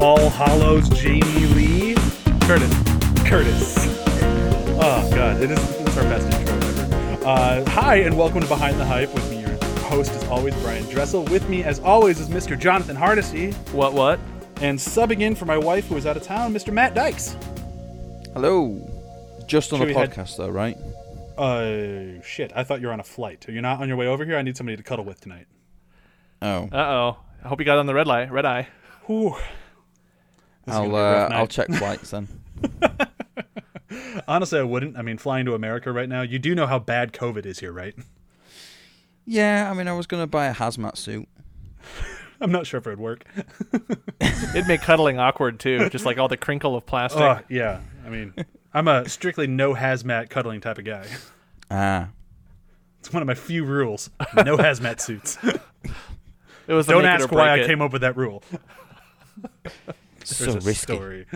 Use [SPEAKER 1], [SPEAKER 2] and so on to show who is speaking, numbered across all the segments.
[SPEAKER 1] All Hallows Jamie Lee Curtis. Curtis. Oh god, it is it's our best intro ever. Uh, hi and welcome to Behind the Hype with me, your host as always, Brian Dressel. With me as always is Mr. Jonathan Hardesty,
[SPEAKER 2] What? What?
[SPEAKER 1] and subbing in for my wife who is out of town, Mr. Matt Dykes.
[SPEAKER 3] Hello. Just on
[SPEAKER 1] Should
[SPEAKER 3] a
[SPEAKER 1] we head-
[SPEAKER 3] podcast, though, right?
[SPEAKER 1] Uh, shit. I thought you were on a flight. You're not on your way over here. I need somebody to cuddle with tonight.
[SPEAKER 3] Oh,
[SPEAKER 2] Uh oh. I hope you got on the red light. Red eye.
[SPEAKER 1] Whew. This
[SPEAKER 3] I'll
[SPEAKER 1] gonna be a rough
[SPEAKER 3] uh, I'll check flights then.
[SPEAKER 1] Honestly, I wouldn't. I mean, flying to America right now, you do know how bad COVID is here, right?
[SPEAKER 3] Yeah, I mean, I was gonna buy a hazmat suit.
[SPEAKER 1] I'm not sure if it would work.
[SPEAKER 2] It'd make cuddling awkward too, just like all the crinkle of plastic.
[SPEAKER 1] Oh, yeah. I mean, I'm a strictly no hazmat cuddling type of guy.
[SPEAKER 3] Ah,
[SPEAKER 1] It's one of my few rules. No hazmat suits.
[SPEAKER 2] it was
[SPEAKER 1] Don't
[SPEAKER 2] make it or
[SPEAKER 1] ask why I
[SPEAKER 2] it.
[SPEAKER 1] came up with that rule.
[SPEAKER 3] so risky.
[SPEAKER 1] story.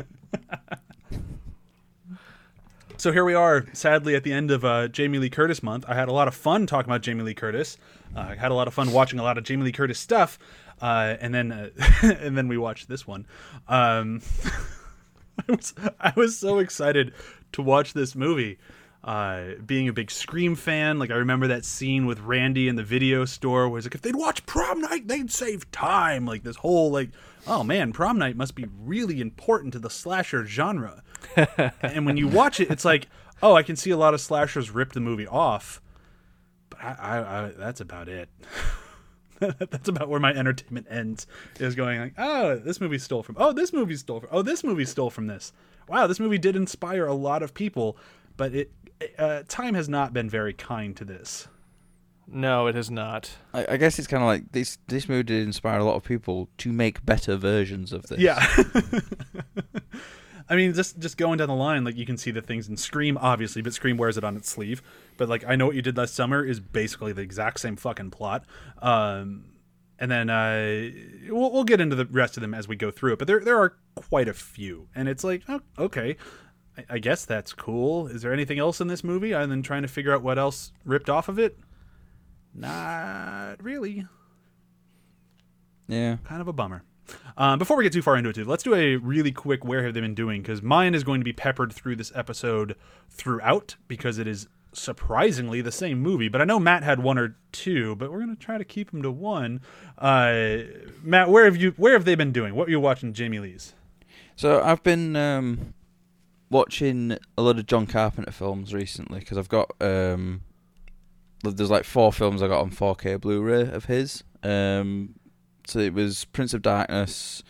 [SPEAKER 1] so here we are, sadly, at the end of uh, Jamie Lee Curtis month. I had a lot of fun talking about Jamie Lee Curtis. Uh, I had a lot of fun watching a lot of Jamie Lee Curtis stuff, uh, and then uh, and then we watched this one. Um, I was I was so excited to watch this movie. Uh, being a big Scream fan, like I remember that scene with Randy in the video store, where he's like, if they'd watch Prom Night, they'd save time. Like this whole like, oh man, Prom Night must be really important to the slasher genre. and when you watch it, it's like, oh, I can see a lot of slashers rip the movie off, but I, I, I that's about it. that's about where my entertainment ends. Is going like, oh, this movie stole from. Oh, this movie stole from. Oh, this movie stole from this. Wow, this movie did inspire a lot of people, but it uh, time has not been very kind to this.
[SPEAKER 2] No, it has not.
[SPEAKER 3] I, I guess it's kind of like this. This movie did inspire a lot of people to make better versions of this.
[SPEAKER 1] Yeah. I mean, just just going down the line, like you can see the things in Scream, obviously, but Scream wears it on its sleeve. But like, I know what you did last summer is basically the exact same fucking plot. Um, and then uh, we'll we'll get into the rest of them as we go through it. But there there are quite a few, and it's like, oh, okay, I, I guess that's cool. Is there anything else in this movie other than trying to figure out what else ripped off of it? Not really
[SPEAKER 3] Yeah.
[SPEAKER 1] kind of a bummer. Um, before we get too far into it, too, let's do a really quick where have they been doing because mine is going to be peppered through this episode throughout because it is surprisingly the same movie. But I know Matt had one or two, but we're to try to keep them to one. Uh, Matt, where have you where have they been doing? What were you watching, Jamie Lee's?
[SPEAKER 3] So I've been um, watching a lot of John Carpenter films recently because I've got um, there's like four films I got on 4K Blu-ray of his. Um, so it was Prince of Darkness,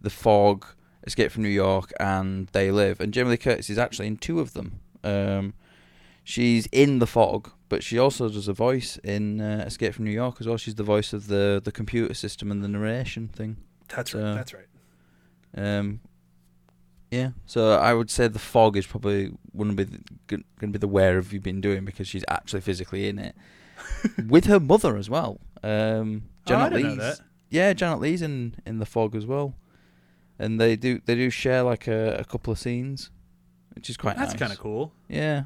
[SPEAKER 3] The Fog, Escape from New York, and They Live. And Jamie Lee Curtis is actually in two of them. Um, she's in The Fog, but she also does a voice in uh, Escape from New York as well. She's the voice of the the computer system and the narration thing.
[SPEAKER 1] That's right. That's right.
[SPEAKER 3] Um, yeah, so I would say the fog is probably wouldn't be going to be the where have you been doing because she's actually physically in it with her mother as well. Um,
[SPEAKER 1] Oh, I
[SPEAKER 3] Janet
[SPEAKER 1] know that.
[SPEAKER 3] Yeah, Janet Leigh's in in the fog as well, and they do they do share like a, a couple of scenes, which is quite
[SPEAKER 1] That's
[SPEAKER 3] nice.
[SPEAKER 1] kind of cool.
[SPEAKER 3] Yeah,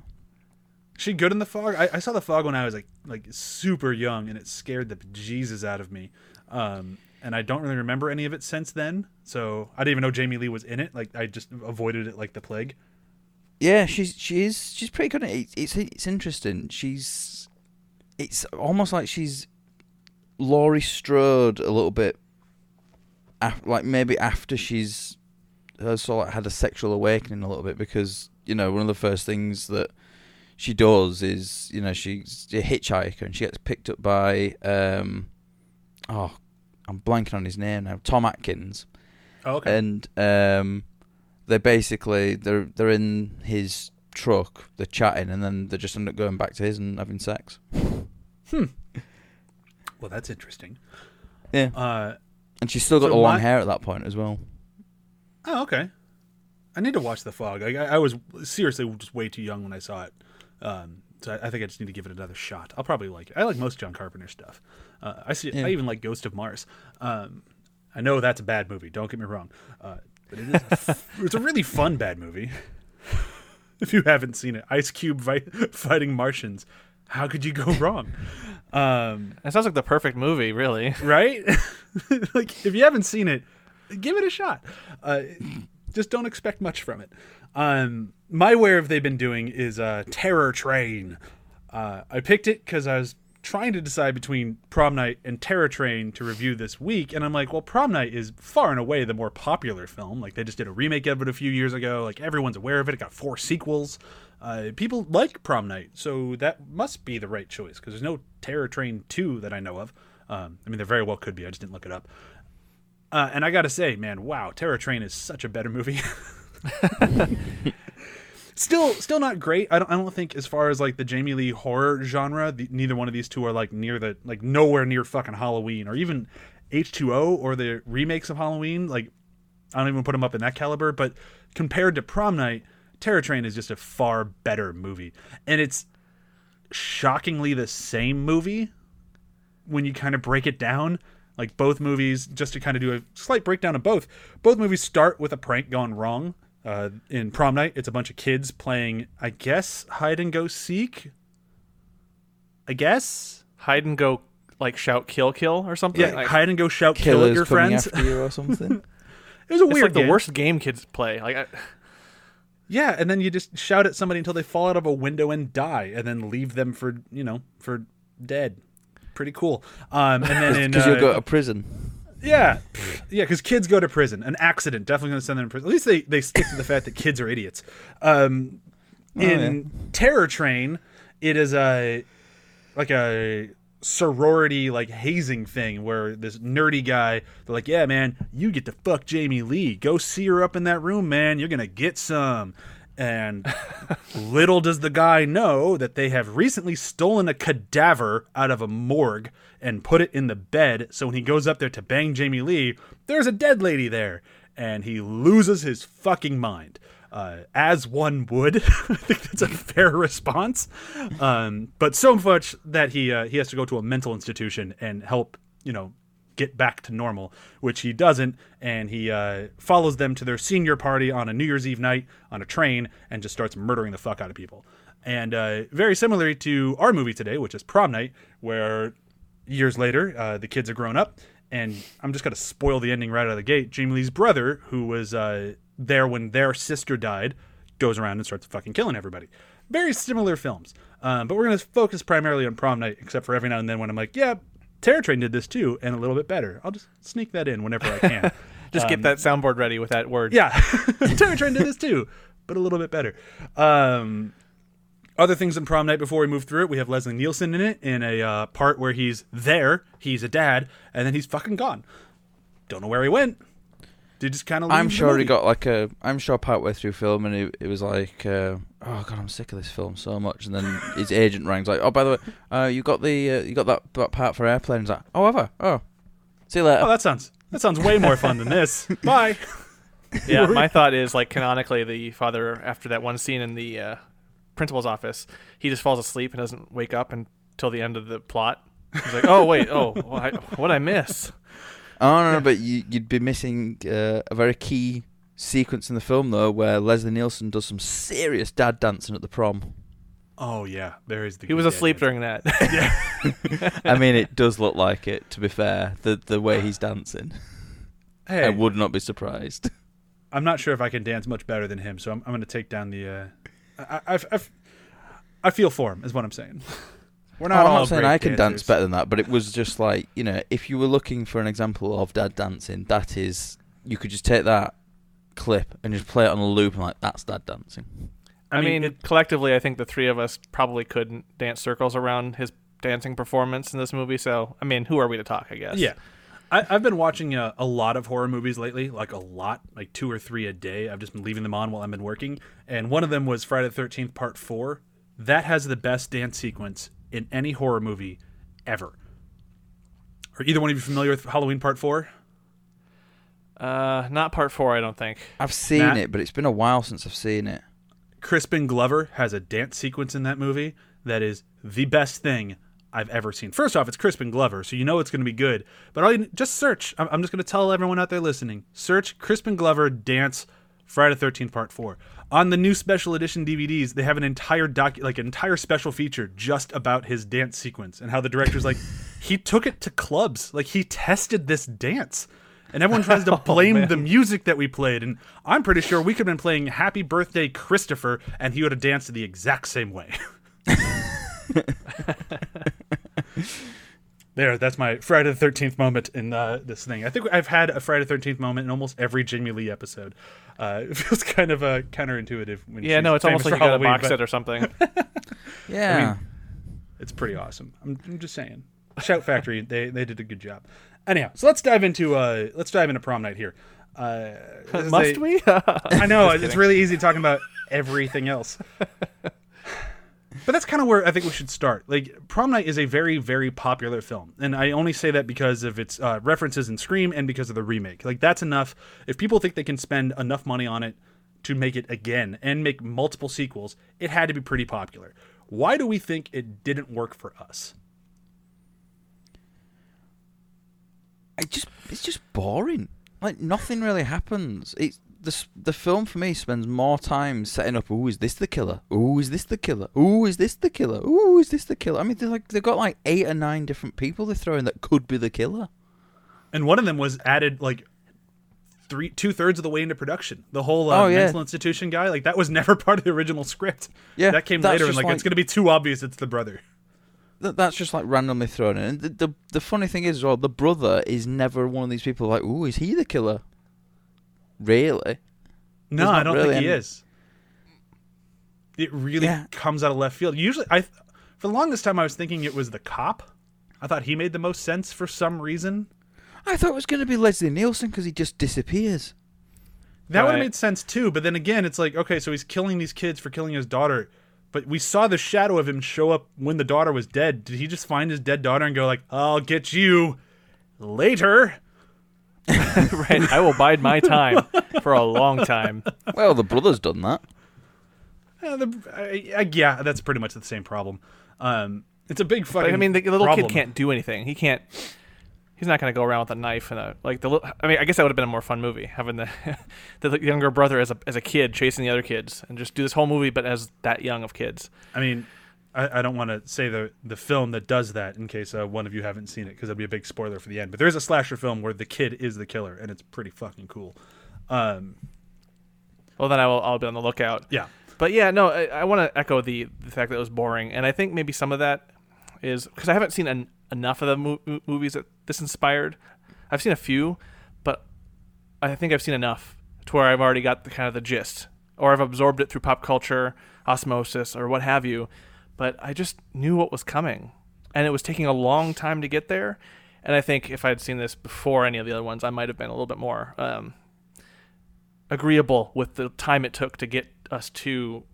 [SPEAKER 1] She good in the fog? I, I saw the fog when I was like like super young, and it scared the Jesus out of me. Um, and I don't really remember any of it since then. So I didn't even know Jamie Lee was in it. Like I just avoided it like the plague.
[SPEAKER 3] yeah, she's she is she's pretty good it. It's it's interesting. She's it's almost like she's Laurie Strode a little bit, af- like maybe after she's her sort of had a sexual awakening a little bit because you know one of the first things that she does is you know she's a hitchhiker and she gets picked up by um oh I'm blanking on his name now Tom Atkins
[SPEAKER 1] Oh, okay.
[SPEAKER 3] and um, they basically they're they're in his truck, they're chatting, and then they just end up going back to his and having sex.
[SPEAKER 1] Well, that's interesting.
[SPEAKER 3] Yeah,
[SPEAKER 1] Uh,
[SPEAKER 3] and she's still got
[SPEAKER 1] so
[SPEAKER 3] the long
[SPEAKER 1] my-
[SPEAKER 3] hair at that point as well.
[SPEAKER 1] oh, okay. I need to watch The Fog. I, I was seriously just way too young when I saw it. Um, so I, I think I just need to give it another shot. I'll probably like it. I like most John Carpenter stuff. Uh, I see.
[SPEAKER 3] Yeah.
[SPEAKER 1] I even like Ghost of Mars. Um, I know that's a bad movie. Don't get me wrong, uh, but it is. A f- it's a really fun bad movie. if you haven't seen it. Ice Cube vi- fighting Martians. How could you go wrong? Um,
[SPEAKER 2] That sounds like the perfect movie, really.
[SPEAKER 1] right? like if you haven't seen it, give it a shot. Uh, just don't expect much from it. Um, my where have they been doing is uh, Terror Train. Uh, I picked it because I was trying to decide between Prom Night and Terror Train to review this week, and I'm like, well, Prom Night is far and away the more popular film. Like they just did a remake of it a few years ago. Like everyone's aware of it. It got four sequels. Uh, people like Prom Night, so that must be the right choice because there's no Terror Train two that I know of. Um, I mean, there very well could be. I just didn't look it up. Uh, and I gotta say, man, wow, Terror Train is such a better movie. still, still not great. I don't. I don't think as far as like the Jamie Lee horror genre, the, neither one of these two are like near the like nowhere near fucking Halloween or even H two O or the remakes of Halloween. Like, I don't even put them up in that caliber. But compared to Prom Night, Terror Train is just a far better movie, and it's shockingly the same movie when you kind of break it down. Like both movies, just to kind of do a slight breakdown of both. Both movies start with a prank gone wrong. Uh, in Prom Night, it's a bunch of kids playing, I guess, hide and go seek. I guess.
[SPEAKER 2] Hide and go, like shout kill kill or something.
[SPEAKER 1] Yeah,
[SPEAKER 2] Like,
[SPEAKER 1] hide and go shout kill at your friends.
[SPEAKER 3] after you or something.
[SPEAKER 1] It was a
[SPEAKER 2] it's
[SPEAKER 1] weird
[SPEAKER 2] like the
[SPEAKER 1] game.
[SPEAKER 2] worst game kids play. Like, I,
[SPEAKER 1] Yeah, and then you just shout at somebody until they fall out of a window and die, and then leave them for you know for dead. Pretty cool. Um, and then
[SPEAKER 3] Because
[SPEAKER 1] uh,
[SPEAKER 3] you'll go to prison.
[SPEAKER 1] Yeah, yeah, because kids go to prison. An accident definitely going to send them to prison. At least they they stick to the fact that kids are idiots. Um, in Terror Train, it is a like a sorority like hazing thing where this nerdy guy they're like yeah man you get to fuck jamie lee go see her up in that room man you're gonna get some and little does the guy know that they have recently stolen a cadaver out of a morgue and put it in the bed so when he goes up there to bang jamie lee there's a dead lady there and he loses his fucking mind uh, as one would. I think that's a fair response. Um, but so much that he uh, he has to go to a mental institution and help, you know, get back to normal, which he doesn't, and he uh, follows them to their senior party on a New Year's Eve night on a train and just starts murdering the fuck out of people. And uh, very similarly to our movie today, which is Prom Night, where years later uh, the kids are grown up, and I'm just gonna spoil the ending right out of the gate. Jamie Lee's brother, who was uh, there when their sister died, goes around and starts fucking killing everybody. Very similar films, um, but we're gonna focus primarily on Prom Night, except for every now and then when I'm like, yeah, Terror Train did this too, and a little bit better. I'll just sneak that in whenever I can.
[SPEAKER 2] just get that soundboard ready with that word.
[SPEAKER 1] Yeah, Terror Train did this too, but a little bit better. Um, other things in Prom Night before we move through it, we have Leslie Nielsen in it in a uh, part where he's there, he's a dad, and then he's fucking gone. Don't know where he went. Did just kind of.
[SPEAKER 3] I'm sure he got like a. I'm sure partway through filming, it, it was like, uh, oh god, I'm sick of this film so much. And then his agent rings like, oh by the way, uh, you got the uh, you got that, that part for airplane. He's like, oh have I? Oh, see you later.
[SPEAKER 1] Oh, that sounds that sounds way more fun than this. Bye.
[SPEAKER 2] Yeah, my thought is like canonically, the father after that one scene in the uh, principal's office, he just falls asleep and doesn't wake up until the end of the plot. He's like, "Oh wait, oh what what I miss?"
[SPEAKER 3] Oh no, no but you, you'd be missing uh, a very key sequence in the film though, where Leslie Nielsen does some serious dad dancing at the prom.
[SPEAKER 1] Oh yeah, there is the.
[SPEAKER 2] He was asleep
[SPEAKER 1] yeah.
[SPEAKER 2] during that. yeah.
[SPEAKER 3] I mean, it does look like it. To be fair, the the way he's dancing,
[SPEAKER 1] Hey,
[SPEAKER 3] I would not be surprised.
[SPEAKER 1] I'm not sure if I can dance much better than him, so I'm, I'm going to take down the. Uh, I, I, I, I feel for him, is what I'm saying. We're
[SPEAKER 3] Oh,
[SPEAKER 1] not
[SPEAKER 3] I'm not saying I can dance better than that, but it was just like you know, if you were looking for an example of dad dancing, that is, you could just take that clip and just play it on a loop and like that's dad dancing.
[SPEAKER 2] I, mean,
[SPEAKER 1] it-
[SPEAKER 2] collectively, I think the three of us probably couldn't dance circles around his dancing performance in this movie. So, I mean, who are we to talk? I guess.
[SPEAKER 1] Yeah. I, I've been watching a, a lot of horror movies lately, like a lot, like two or three a day. I've just been leaving them on while I've been working. And one of them was Friday the 13th, Part 4. That has the best dance sequence in any horror movie ever. Are either one of you familiar with Halloween Part 4?
[SPEAKER 2] Uh, not part four, I don't think.
[SPEAKER 3] I've seen
[SPEAKER 1] Matt?
[SPEAKER 3] it, but it's been a while since I've seen it.
[SPEAKER 1] Crispin Glover has a dance sequence in that movie that is the best thing I've ever seen. First off, it's Crispin Glover, so you know it's going to be good. But all you, just search. I'm, I'm just going to tell everyone out there listening: search Crispin Glover dance Friday the 13th Part 4. On the new special edition DVDs, they have an entire doc like an entire special feature just about his dance sequence and how the director's like he took it to clubs. Like he tested this dance. And everyone tries to oh, blame the music that we played and I'm pretty sure we could have been playing Happy Birthday Christopher and he would have danced in the exact same way. There, that's my Friday the Thirteenth moment in uh, this thing. I think I've had a Friday the Thirteenth moment in almost every Jamie Lee episode. Uh, it feels kind of uh, counterintuitive. When
[SPEAKER 2] Yeah, no, it's almost like you got a
[SPEAKER 1] Halloween,
[SPEAKER 2] box
[SPEAKER 1] but
[SPEAKER 2] set or something.
[SPEAKER 3] Yeah.
[SPEAKER 1] It's pretty awesome. I'm, I'm just saying. Shout Factory, they they did a good job. Anyhow, so let's dive into uh let's dive into prom night here. Uh,
[SPEAKER 2] Must
[SPEAKER 1] a-
[SPEAKER 2] we?
[SPEAKER 1] I know it's really easy talking about everything else. But that's kind of where I think we should start. Like, Prom Night is a very, very popular film, and I only say that because of its uh, references in Scream and because of the remake. Like, that's enough. If people think they can spend enough money on it to make it again and make multiple sequels, it had to be pretty popular. Why do we think it didn't work for us?
[SPEAKER 3] I just it's just boring. Like nothing really happens. It's the the film for me spends more time setting up. Ooh, is this the killer? Ooh, is this the killer? Ooh, is this the killer? Ooh, is this the killer? I mean, they're like they've got like eight or nine different people they throw in that could be the killer.
[SPEAKER 1] And one of them was added like three two thirds of the way into production. The whole uh,
[SPEAKER 3] Oh, yeah.
[SPEAKER 1] mental institution guy, like that was never part of the original script.
[SPEAKER 3] Yeah,
[SPEAKER 1] that came later, and like,
[SPEAKER 3] like-
[SPEAKER 1] it's going to be too obvious it's the brother.
[SPEAKER 3] That that's just like randomly thrown in. And the, the the funny thing is, well, the brother is never one of these people like, ooh, is he the killer? Really?
[SPEAKER 1] No, I don't
[SPEAKER 3] really
[SPEAKER 1] think he
[SPEAKER 3] any-
[SPEAKER 1] is. It really
[SPEAKER 3] Yeah.
[SPEAKER 1] comes out of left field. Usually, I for the longest time I was thinking it was the cop. I thought he made the most sense for some reason.
[SPEAKER 3] I thought it was going to be Leslie Nielsen because he just disappears.
[SPEAKER 1] That would have made sense too. But then again, it's like okay, so he's killing these kids for killing his daughter. But we saw the shadow of him show up when the daughter was dead. Did he just find his dead daughter and go like, "I'll get you later"?
[SPEAKER 2] right. I will bide my time for a long time.
[SPEAKER 3] Well, the brother's done that.
[SPEAKER 1] Uh, the, I, I, yeah, that's pretty much the same problem. Um, it's a big fucking.
[SPEAKER 2] But, I mean, the little
[SPEAKER 1] problem.
[SPEAKER 2] kid can't do anything. He can't. He's not going to go around with a knife and a like the. li- I mean, I guess that would have been a more fun movie having the the younger brother as a as a kid chasing the other kids and just do this whole movie, but as that young of kids.
[SPEAKER 1] I mean, I, I don't want to say the the film that does that in case uh, one of you haven't seen it because that'd be a big spoiler for the end. But there's a slasher film where the kid is the killer, and it's pretty fucking cool. Um,
[SPEAKER 2] Well, then I will. I'll be on the lookout.
[SPEAKER 1] yeah,
[SPEAKER 2] But yeah, no, I, I want to echo the the fact that it was boring, and I think maybe some of that is because I haven't seen en- enough of the mo- movies that this inspired. I've seen a few, but I think I've seen enough to where I've already got the kind of the gist, or I've absorbed it through pop culture, osmosis, or what have you. But I just knew what was coming, and it was taking a long time to get there. And I think if I'd seen this before any of the other ones, I might have been a little bit more um, agreeable with the time it took to get us to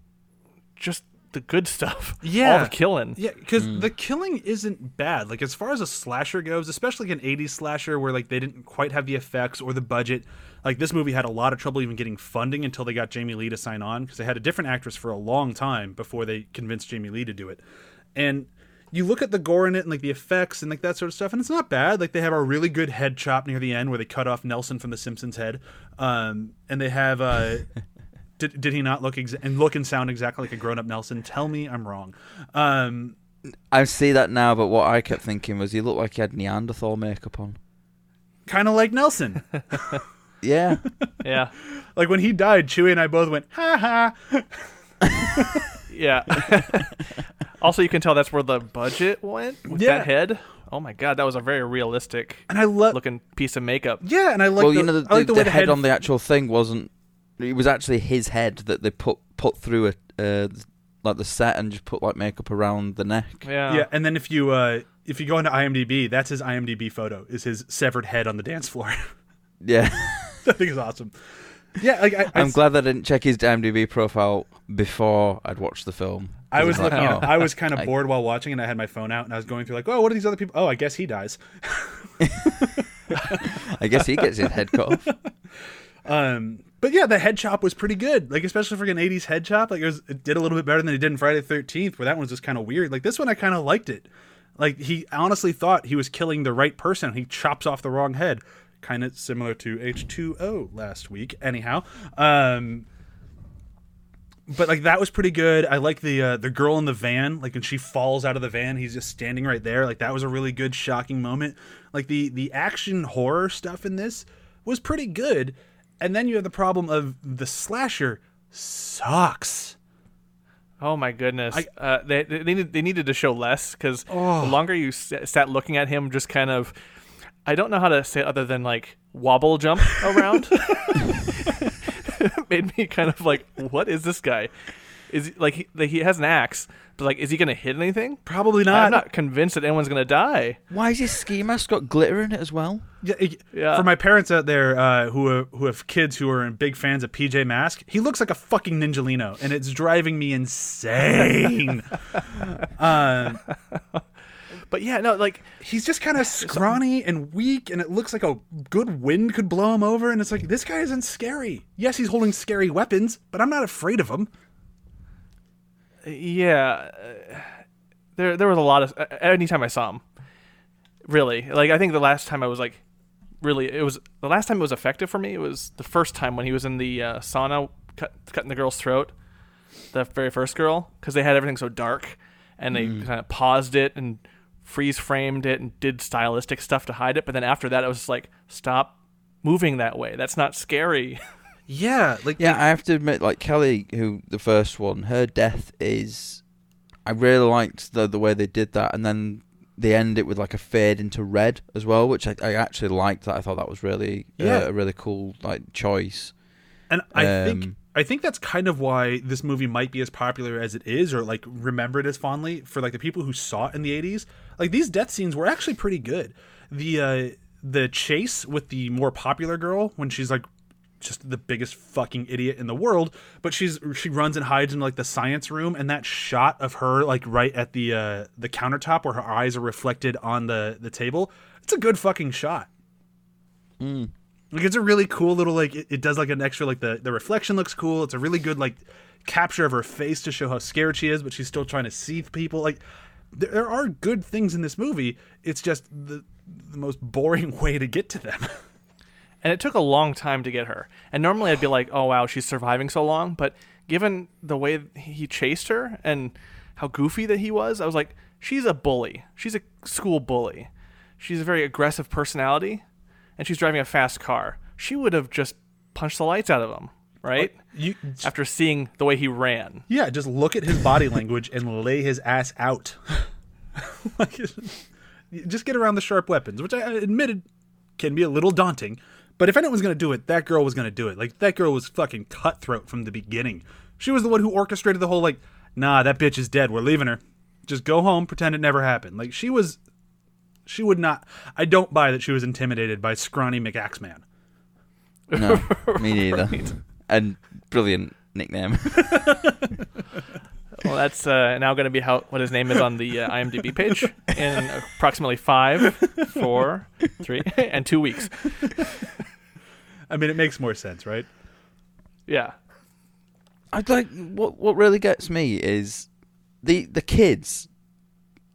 [SPEAKER 2] just the good stuff.
[SPEAKER 1] Yeah.
[SPEAKER 2] all the killing.
[SPEAKER 1] yeah, because the killing isn't bad. Like as far as a slasher goes, especially like an '80s slasher where like they didn't quite have the effects or the budget. Like this movie had a lot of trouble even getting funding until they got Jamie Lee to sign on because they had a different actress for a long time before they convinced Jamie Lee to do it. And you look at the gore in it and like the effects and like that sort of stuff, and it's not bad. Like they have a really good head chop near the end where they cut off Nelson from The Simpsons head, um, and they have. Uh, did, did he not look exa- and look and sound exactly like a grown up Nelson? Tell me I'm wrong. Um,
[SPEAKER 3] I see that now, but what I kept thinking was he looked like he had Neanderthal makeup on.
[SPEAKER 1] kind of like Nelson.
[SPEAKER 3] Yeah.
[SPEAKER 2] Yeah,
[SPEAKER 1] like when he died, Chewie and I both went ha ha.
[SPEAKER 2] yeah. also, you can tell that's where the budget went with
[SPEAKER 1] Yeah.
[SPEAKER 2] that head. Oh my god, that was a very realistic
[SPEAKER 1] And I love
[SPEAKER 2] looking piece of makeup.
[SPEAKER 1] yeah, and I like
[SPEAKER 3] well,
[SPEAKER 1] the,
[SPEAKER 3] you know, the,
[SPEAKER 1] I like
[SPEAKER 3] the,
[SPEAKER 1] the, way
[SPEAKER 3] the
[SPEAKER 1] the
[SPEAKER 3] head on the actual thing wasn't. It was actually his head that they put put through a uh, like the set and just put like makeup around the neck.
[SPEAKER 2] Yeah,
[SPEAKER 1] yeah, and then if you uh if you go into IMDb, that's his IMDb photo is his severed head on the dance floor.
[SPEAKER 3] Yeah.
[SPEAKER 1] I think it's awesome. Yeah, like I, I,
[SPEAKER 3] I'm glad I didn't check his IMDb profile before I'd watched the film.
[SPEAKER 1] I was
[SPEAKER 3] like,
[SPEAKER 1] looking.
[SPEAKER 3] oh,
[SPEAKER 1] I was kind of bored while watching, and I had my phone out, and I was going through like, oh, what are these other people? Oh, I guess he dies.
[SPEAKER 3] I guess he gets his head cut off.
[SPEAKER 1] Um, but yeah, the head chop was pretty good. Like especially for an '80s head chop, like it, was, it did a little bit better than it did in Friday the Thirteenth, where that one was just kind of weird. Like this one, I kind of liked it. Like he honestly thought he was killing the right person. He chops off the wrong head. kind of similar to H2O last week. Anyhow, um, but like that was pretty good. I like the uh, the girl in the van, like when she falls out of the van, he's just standing right there. Like that was a really good, shocking moment. Like the the action horror stuff in this was pretty good. And then you have the problem of the slasher sucks.
[SPEAKER 2] Oh my goodness!
[SPEAKER 1] I-
[SPEAKER 2] uh, they they needed, they needed to show less because
[SPEAKER 1] Oh.
[SPEAKER 2] the longer you s- sat looking at him, just kind of, I don't know how to say it other than like wobble jump around. Made me kind of like, what is this guy? Is he, like he, like he has an axe, but like, is he gonna hit anything?
[SPEAKER 1] Probably not.
[SPEAKER 2] I'm not convinced that anyone's gonna die.
[SPEAKER 3] Why is his ski mask got glitter in it as well?
[SPEAKER 1] Yeah, it-
[SPEAKER 2] Yeah.
[SPEAKER 1] For my parents out there uh, who are, who have kids who are big fans of PJ Mask, he looks like a fucking Ninjalino, and it's driving me insane. uh,
[SPEAKER 2] But yeah, no, like
[SPEAKER 1] he's just kind of scrawny and weak, and it looks like a good wind could blow him over. And it's like this guy isn't scary. Yes, he's holding scary weapons, but I'm not afraid of him.
[SPEAKER 2] Yeah, uh, there there was a lot of anytime I saw him, really. Like I think the last time I was like, really, it was the last time it was effective for me. It was the first time when he was in the uh, sauna cut, cutting the girl's throat, the very first girl, because they had everything so dark, and they kind of paused it and freeze framed it and did stylistic stuff to hide it. But then after that, it was just like, stop moving that way. That's not scary.
[SPEAKER 1] Yeah, like
[SPEAKER 3] Yeah, I have to admit, like Kelly, who the first one, her death is. I really liked the the way they did that, and then they end it with like a fade into red as well, which I, I actually liked. That I thought that was really
[SPEAKER 1] Yeah.
[SPEAKER 3] uh, a really cool like choice.
[SPEAKER 1] And I think
[SPEAKER 3] Um,
[SPEAKER 1] I think that's kind of why this movie might be as popular as it is, or like remembered as fondly for like the people who saw it in the '80s. Like these death scenes were actually pretty good. The uh, the chase with the more popular girl when she's like just the biggest fucking idiot in the world, but she's she runs and hides in like the science room, and that shot of her like right at the uh, the countertop where her eyes are reflected on the the table. It's a good fucking shot. Like it's a really cool little like it, it does like an extra like the the reflection looks cool. It's a really good like capture of her face to show how scared she is, but she's still trying to see people. Like there, there are good things in this movie. It's just the the most boring way to get to them.
[SPEAKER 2] and it took a long time to get her. And normally I'd be like, "Oh wow, she's surviving so long." But given the way he chased her and how goofy that he was, I was like, "She's a bully. She's a school bully. She's a very aggressive personality, and she's driving a fast car. She would have just punched the lights out of him, right?"
[SPEAKER 1] you
[SPEAKER 2] After seeing the way he ran.
[SPEAKER 1] yeah, just look at his body language and lay his ass out. like, just get around the sharp weapons, which I admitted can be a little daunting. But if anyone was gonna do it, that girl was gonna do it. Like that girl was fucking cutthroat from the beginning. She was the one who orchestrated the whole like, nah, that bitch is dead. We're leaving her. Just go home, pretend it never happened. Like she was, she would not. I don't buy that she was intimidated by scrawny McAxeman.
[SPEAKER 3] No, me neither. And brilliant nickname.
[SPEAKER 2] Well, that's uh, now going to be how what his name is on the uh, IMDb page in approximately five, four, three, and two weeks.
[SPEAKER 1] I mean, it makes more sense, right?
[SPEAKER 2] Yeah.
[SPEAKER 3] I'd like what what really gets me is the the kids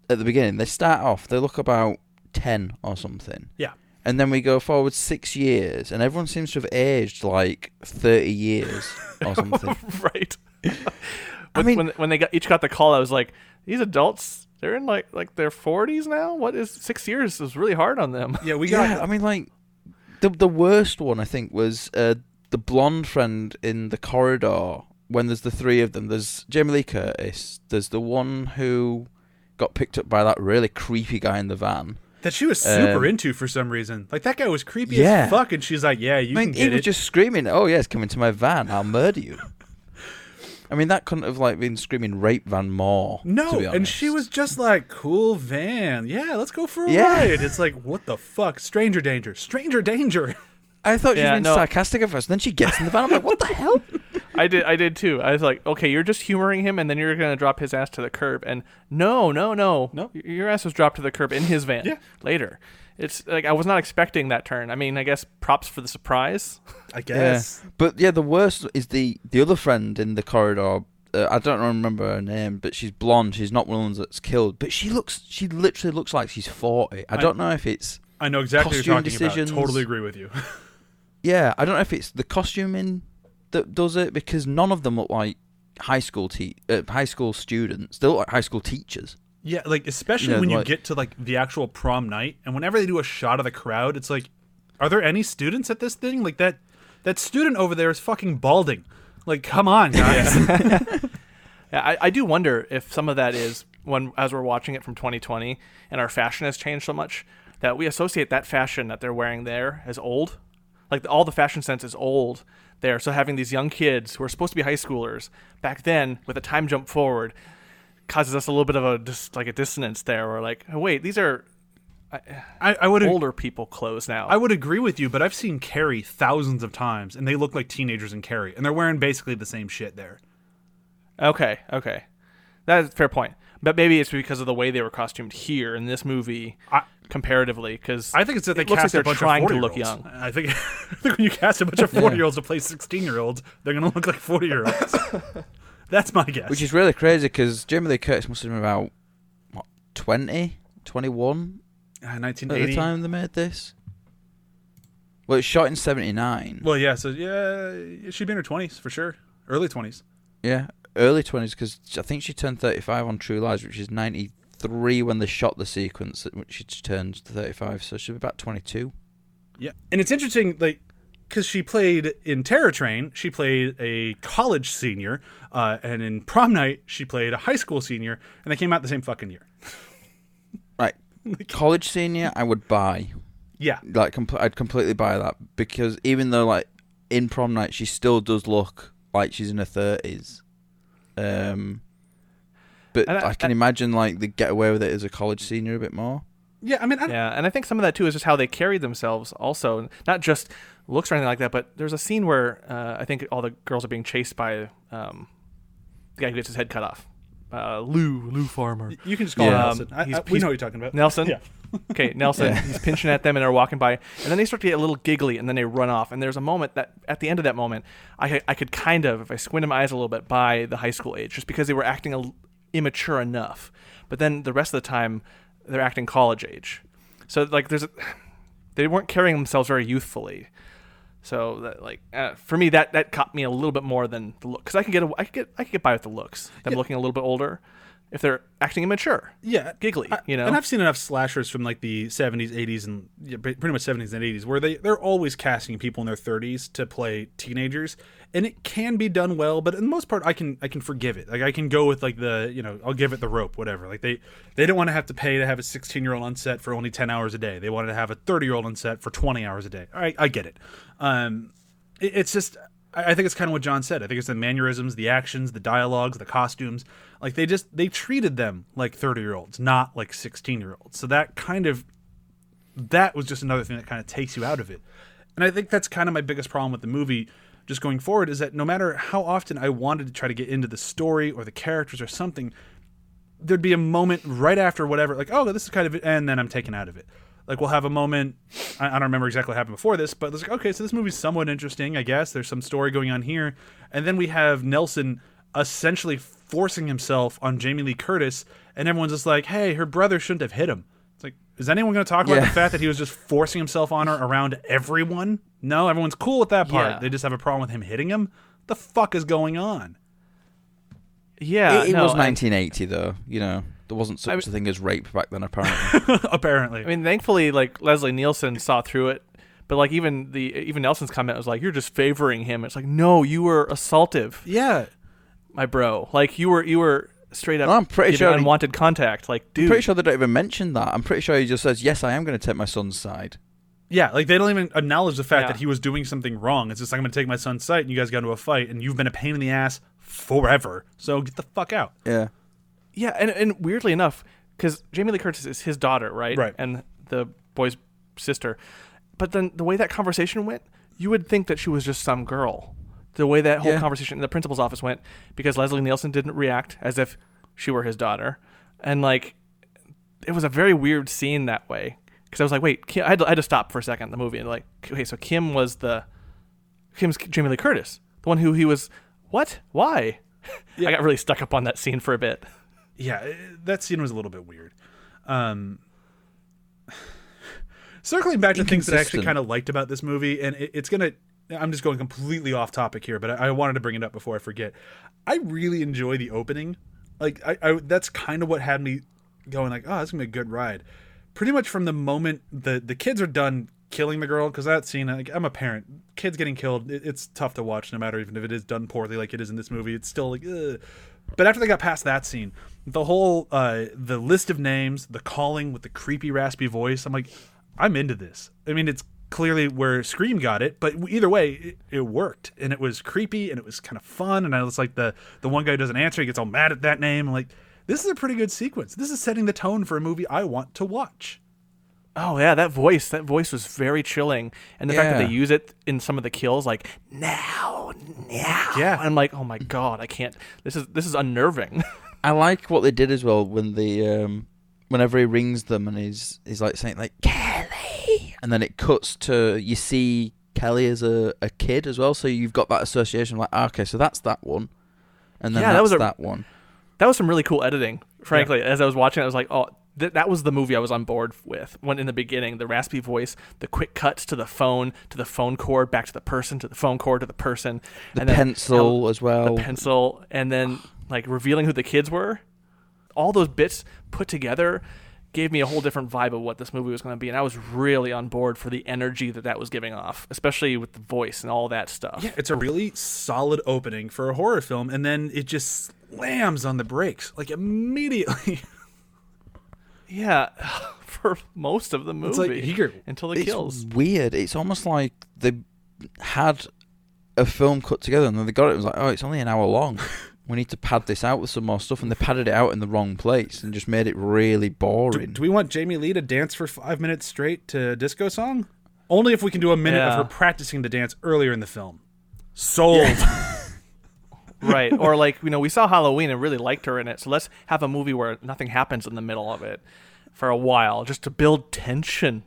[SPEAKER 3] at the beginning. They start off, they look about ten or something,
[SPEAKER 1] Yeah.
[SPEAKER 3] and then we go forward six years, and everyone seems to have aged like thirty years or something.
[SPEAKER 2] right.
[SPEAKER 3] I
[SPEAKER 2] When-
[SPEAKER 3] mean-
[SPEAKER 2] when when they got each got the call, I was like, these adults, they're in like like their forties now. What is six years? Is really hard on them.
[SPEAKER 1] Yeah, we got.
[SPEAKER 3] yeah, I mean, like the the worst one I think was uh, the blonde friend in the corridor when there's the three of them. There's Jamie Lee Curtis. There's the one who got picked up by that really creepy guy in the van.
[SPEAKER 1] that she was super
[SPEAKER 3] Um,
[SPEAKER 1] into for some reason. Like that guy was creepy
[SPEAKER 3] Yeah.
[SPEAKER 1] as fuck, and she's like, "Yeah, you
[SPEAKER 3] I
[SPEAKER 1] can
[SPEAKER 3] mean, he was
[SPEAKER 1] it."
[SPEAKER 3] just screaming, "Oh yes, come into my van, I'll murder you." I mean, that couldn't have like been screaming rape van more.
[SPEAKER 1] no,
[SPEAKER 3] to be
[SPEAKER 1] and she was just like, "Cool van, yeah, let's go for a
[SPEAKER 3] Yeah.
[SPEAKER 1] ride." It's like, what the fuck, stranger danger, stranger danger.
[SPEAKER 3] I thought she
[SPEAKER 2] Yeah,
[SPEAKER 3] was being
[SPEAKER 2] no.
[SPEAKER 3] sarcastic at first. Then she gets in the van. I'm like, "What the hell?"
[SPEAKER 2] I did. I did too. I was like, okay, you're just humoring him, and then you're gonna drop his ass to the curb. And no, no, no,
[SPEAKER 1] No.
[SPEAKER 2] Your ass was dropped to the curb in his van.
[SPEAKER 1] Yeah.
[SPEAKER 2] Later. It's like I was not expecting that turn. I mean, I guess props for the surprise.
[SPEAKER 1] I guess.
[SPEAKER 3] Yeah. But yeah, the worst is the the other friend in the corridor. Uh, I don't remember her name, but she's blonde. She's not one of the ones that's killed, but she looks. She literally looks like she's forty. I
[SPEAKER 1] I-
[SPEAKER 3] don't know if it's
[SPEAKER 1] I know exactly what you're talking
[SPEAKER 3] decisions.
[SPEAKER 1] about. Totally agree with you.
[SPEAKER 3] Yeah, I don't know if it's the costuming that does it because none of them look like high school te- uh, high school students. They look like high school teachers.
[SPEAKER 1] Yeah, like especially
[SPEAKER 3] Yeah,
[SPEAKER 1] when you get to like the actual prom night, and whenever they do a shot of the crowd, it's like, are there any students at this thing? Like that, that student over there is fucking balding. Like, come on, guys.
[SPEAKER 2] Yeah, I, I do wonder if some of that is when as we're watching it from 2020 and our fashion has changed so much that we associate that fashion that they're wearing there as old. Like all the fashion sense is old there. So having these young kids who are supposed to be high schoolers back then with a time jump forward causes us a little bit of a dis, like a dissonance there. Where like, oh, wait, these are
[SPEAKER 1] I, I would
[SPEAKER 2] older people clothes now.
[SPEAKER 1] I would agree with you, but I've seen Carrie thousands of times, and they look like teenagers in Carrie, and they're wearing basically the same shit there.
[SPEAKER 2] Okay, okay, that's a fair point. But maybe it's because of the way they were costumed here in this movie,
[SPEAKER 1] I-
[SPEAKER 2] comparatively. Because
[SPEAKER 1] I think it's that they
[SPEAKER 2] it
[SPEAKER 1] cast
[SPEAKER 2] like
[SPEAKER 1] a
[SPEAKER 2] they're
[SPEAKER 1] bunch
[SPEAKER 2] trying
[SPEAKER 1] of
[SPEAKER 2] to look young.
[SPEAKER 1] I think, I think when you cast a bunch of forty year olds to play sixteen year olds, they're gonna look like forty year olds. That's my guess.
[SPEAKER 3] Which is really crazy because Jamie Lee Curtis must have been about what 20, 21
[SPEAKER 1] Uh,
[SPEAKER 3] at the time they made this. Well, it's shot in '79.
[SPEAKER 1] Well, yeah. So yeah, she'd be in her twenties for sure, early twenties.
[SPEAKER 3] Yeah, early 20s because I think she turned 35 on True Lies, which is 93 when they shot the sequence which she turned 35. So she'd be about 22.
[SPEAKER 1] Yeah, and it's interesting, like, because she played in Terror Train, she played a college senior, uh, and in Prom Night, she played a high school senior, and they came out the same fucking year.
[SPEAKER 3] Right. College senior, I would buy.
[SPEAKER 1] Yeah,
[SPEAKER 3] Like, compl- I'd completely buy that because even though, like, in prom night, she still does look like she's in her 30s. Um, but
[SPEAKER 2] I-
[SPEAKER 3] I, can
[SPEAKER 2] I-
[SPEAKER 3] imagine, like, they get away with it as a college senior a bit more.
[SPEAKER 1] yeah. I mean, I,
[SPEAKER 2] Yeah, and I think some of that too is just how they carried themselves. Also, not just looks or anything like that, but there's a scene where uh, I think all the girls are being chased by um, the guy who gets his head cut off, uh, Lou Lou Farmer.
[SPEAKER 1] you can just call him Nelson. I,
[SPEAKER 2] Um, He's-
[SPEAKER 1] I- we
[SPEAKER 2] he's-
[SPEAKER 1] know what you're talking about.
[SPEAKER 2] Nelson?
[SPEAKER 1] Yeah.
[SPEAKER 2] Okay, Nelson.
[SPEAKER 3] Yeah.
[SPEAKER 2] He's pinching at them, and they're walking by, and then they start to get a little giggly, and then they run off. And there's a moment that, at the end of that moment, I I could kind of, if I squinted my eyes a little bit, buy the high school age, just because they were acting a, immature enough. But then the rest of the time, they're acting college age. So like, there's, a, they weren't carrying themselves very youthfully. So that, like uh, for me, that that caught me a little bit more than the look, because I can get a, I could get I could get by with the looks. Them looking a little bit older, if they're acting immature.
[SPEAKER 1] Yeah,
[SPEAKER 2] Giggly,
[SPEAKER 1] I-
[SPEAKER 2] you know?
[SPEAKER 1] And I've seen enough slashers from like the 70s, 80s, and yeah, pretty much 70s and 80s where they they're always casting people in their 30s to play teenagers, and it can be done well. But in the most part, I can I can forgive it. Like I can go with like the you know I'll give it the rope, whatever. Like they they don't want to have to pay to have a 16 year old on set for only 10 hours a day. They wanted to have a 30 year old on set for 20 hours a day. All right, I get it. Um, it- it's just I I think it's kind of what John said. I think it's the mannerisms, the actions, the dialogues, the costumes. Like they just they treated them like 30 year olds, not like 16 year olds. So that kind of that was just another thing that kind of takes you out of it. And I think that's kind of my biggest problem with the movie just going forward is that no matter how often I wanted to try to get into the story or the characters or something, there'd be a moment right after whatever, like, oh, this is kind of it, and then I'm taken out of it. Like we'll have a moment. I, I don't remember exactly what happened before this, but it's like, okay, so this movie's somewhat interesting, I guess. There's some story going on here, and then we have Nelson essentially forcing himself on Jamie Lee Curtis, and everyone's just like, hey, her brother shouldn't have hit him. It's like, is anyone going to talk about
[SPEAKER 3] Yeah.
[SPEAKER 1] the fact that he was just forcing himself on her around everyone? No, everyone's cool with that part.
[SPEAKER 2] Yeah.
[SPEAKER 1] They just have a problem with him hitting him. The fuck is going on?
[SPEAKER 2] Yeah,
[SPEAKER 3] it it
[SPEAKER 2] no,
[SPEAKER 3] was
[SPEAKER 2] and-
[SPEAKER 3] 1980, though. You know, there wasn't such
[SPEAKER 2] I
[SPEAKER 3] a thing as rape back then, apparently.
[SPEAKER 1] Apparently,
[SPEAKER 2] I mean, thankfully, like Leslie Nielsen saw through it, but like even the even Nelson's comment was like, "You're just favoring him." It's like, no, you were assaultive,
[SPEAKER 1] yeah.
[SPEAKER 2] my bro. Like you were you were straight up.
[SPEAKER 3] I'm pretty
[SPEAKER 2] giving
[SPEAKER 3] sure he-
[SPEAKER 2] unwanted contact. Like, dude, I'm
[SPEAKER 3] pretty sure they don't even mention that. I'm pretty sure he just says, "Yes, I am going to take my son's side."
[SPEAKER 1] Yeah, like they don't even acknowledge the fact
[SPEAKER 2] Yeah.
[SPEAKER 1] that he was doing something wrong. It's just I'm going to take my son's side, and you guys got into a fight, and you've been a pain in the ass forever. So get the fuck out.
[SPEAKER 3] Yeah.
[SPEAKER 2] yeah, and and weirdly enough, because Jamie Lee Curtis is his daughter, right?
[SPEAKER 1] Right.
[SPEAKER 2] And the boy's sister, but then the way that conversation went, you would think that she was just some girl. The way that whole
[SPEAKER 3] Yeah.
[SPEAKER 2] conversation in the principal's office went, because Leslie Nielsen didn't react as if she were his daughter, and like it was a very weird scene that way. Because I was like, wait, Kim, I, had to, I had to stop for a second in the movie and like, okay, so Kim was the Kim's Jamie Lee Curtis, the one who he was. What? Why? Yeah. I got really stuck up on that scene for a bit.
[SPEAKER 1] Yeah, eh, that scene was a little bit weird. Um, circling back to things that I actually kind of liked about this movie, and it, it's gonna. I'm just going completely off topic here, but I, I wanted to bring it up before I forget. I really enjoy the opening. Like, I, I that's kind of what had me going like, oh, this is gonna be a good ride. Pretty much from the moment the the kids are done killing the girl, because that scene, like, I'm a parent, kids getting killed, it, it's tough to watch, no matter even if it is done poorly, like it is in this movie. It's still like, ugh. But after they got past that scene, the whole uh, the list of names, the calling with the creepy raspy voice, I'm like, I'm into this. I mean, it's clearly where Scream got it, but either way, it, it worked, and it was creepy, and it was kind of fun, and I was like the the one guy who doesn't answer, he gets all mad at that name. I'm like, this is a pretty good sequence. This is setting the tone for a movie I want to watch.
[SPEAKER 2] Oh yeah, that voice. That voice was very chilling, and the fact that they use it in some of the kills, like now, now.
[SPEAKER 1] Yeah.
[SPEAKER 2] I'm like, oh my god, I can't. This is this is unnerving.
[SPEAKER 3] I like what they did as well when the um, whenever he rings them and he's he's like saying like Kelly, and then it cuts to you see Kelly as a, a kid as well, so you've got that association like ah, okay, so that's that one, and then
[SPEAKER 2] Yeah, that
[SPEAKER 3] that's
[SPEAKER 2] was a-
[SPEAKER 3] that one.
[SPEAKER 2] that was some really cool editing. Frankly, as I was watching, I was like, oh. Th- that was the movie I was on board with. When in the beginning, the raspy voice, the quick cuts to the phone, to the phone cord, back to the person, to the phone cord, to the person,
[SPEAKER 3] The
[SPEAKER 2] and then
[SPEAKER 3] pencil as well.
[SPEAKER 2] the pencil, and then like revealing who the kids were. All those bits put together gave me a whole different vibe of what this movie was going to be, and I was really on board for the energy that that was giving off, especially with the voice and all that stuff.
[SPEAKER 1] Yeah, it's a really solid opening for a horror film, and then it just slams on the brakes like immediately.
[SPEAKER 2] Yeah, for most of the movie
[SPEAKER 1] It's like here,
[SPEAKER 2] until the
[SPEAKER 3] it's
[SPEAKER 2] kills.
[SPEAKER 3] weird. It's almost like they had a film cut together and then they got it. It was like, oh, it's only an hour long. we need to pad this out with some more stuff, and they padded it out in the wrong place and just made it really boring.
[SPEAKER 1] do we want Jamie Lee to dance for five minutes straight to a disco song? Only if we can do a minute
[SPEAKER 2] Yeah.
[SPEAKER 1] of her practicing the dance earlier in the film. Sold.
[SPEAKER 2] right or like you know we saw halloween and really liked her in it so let's have a movie where nothing happens in the middle of it for a while just to build tension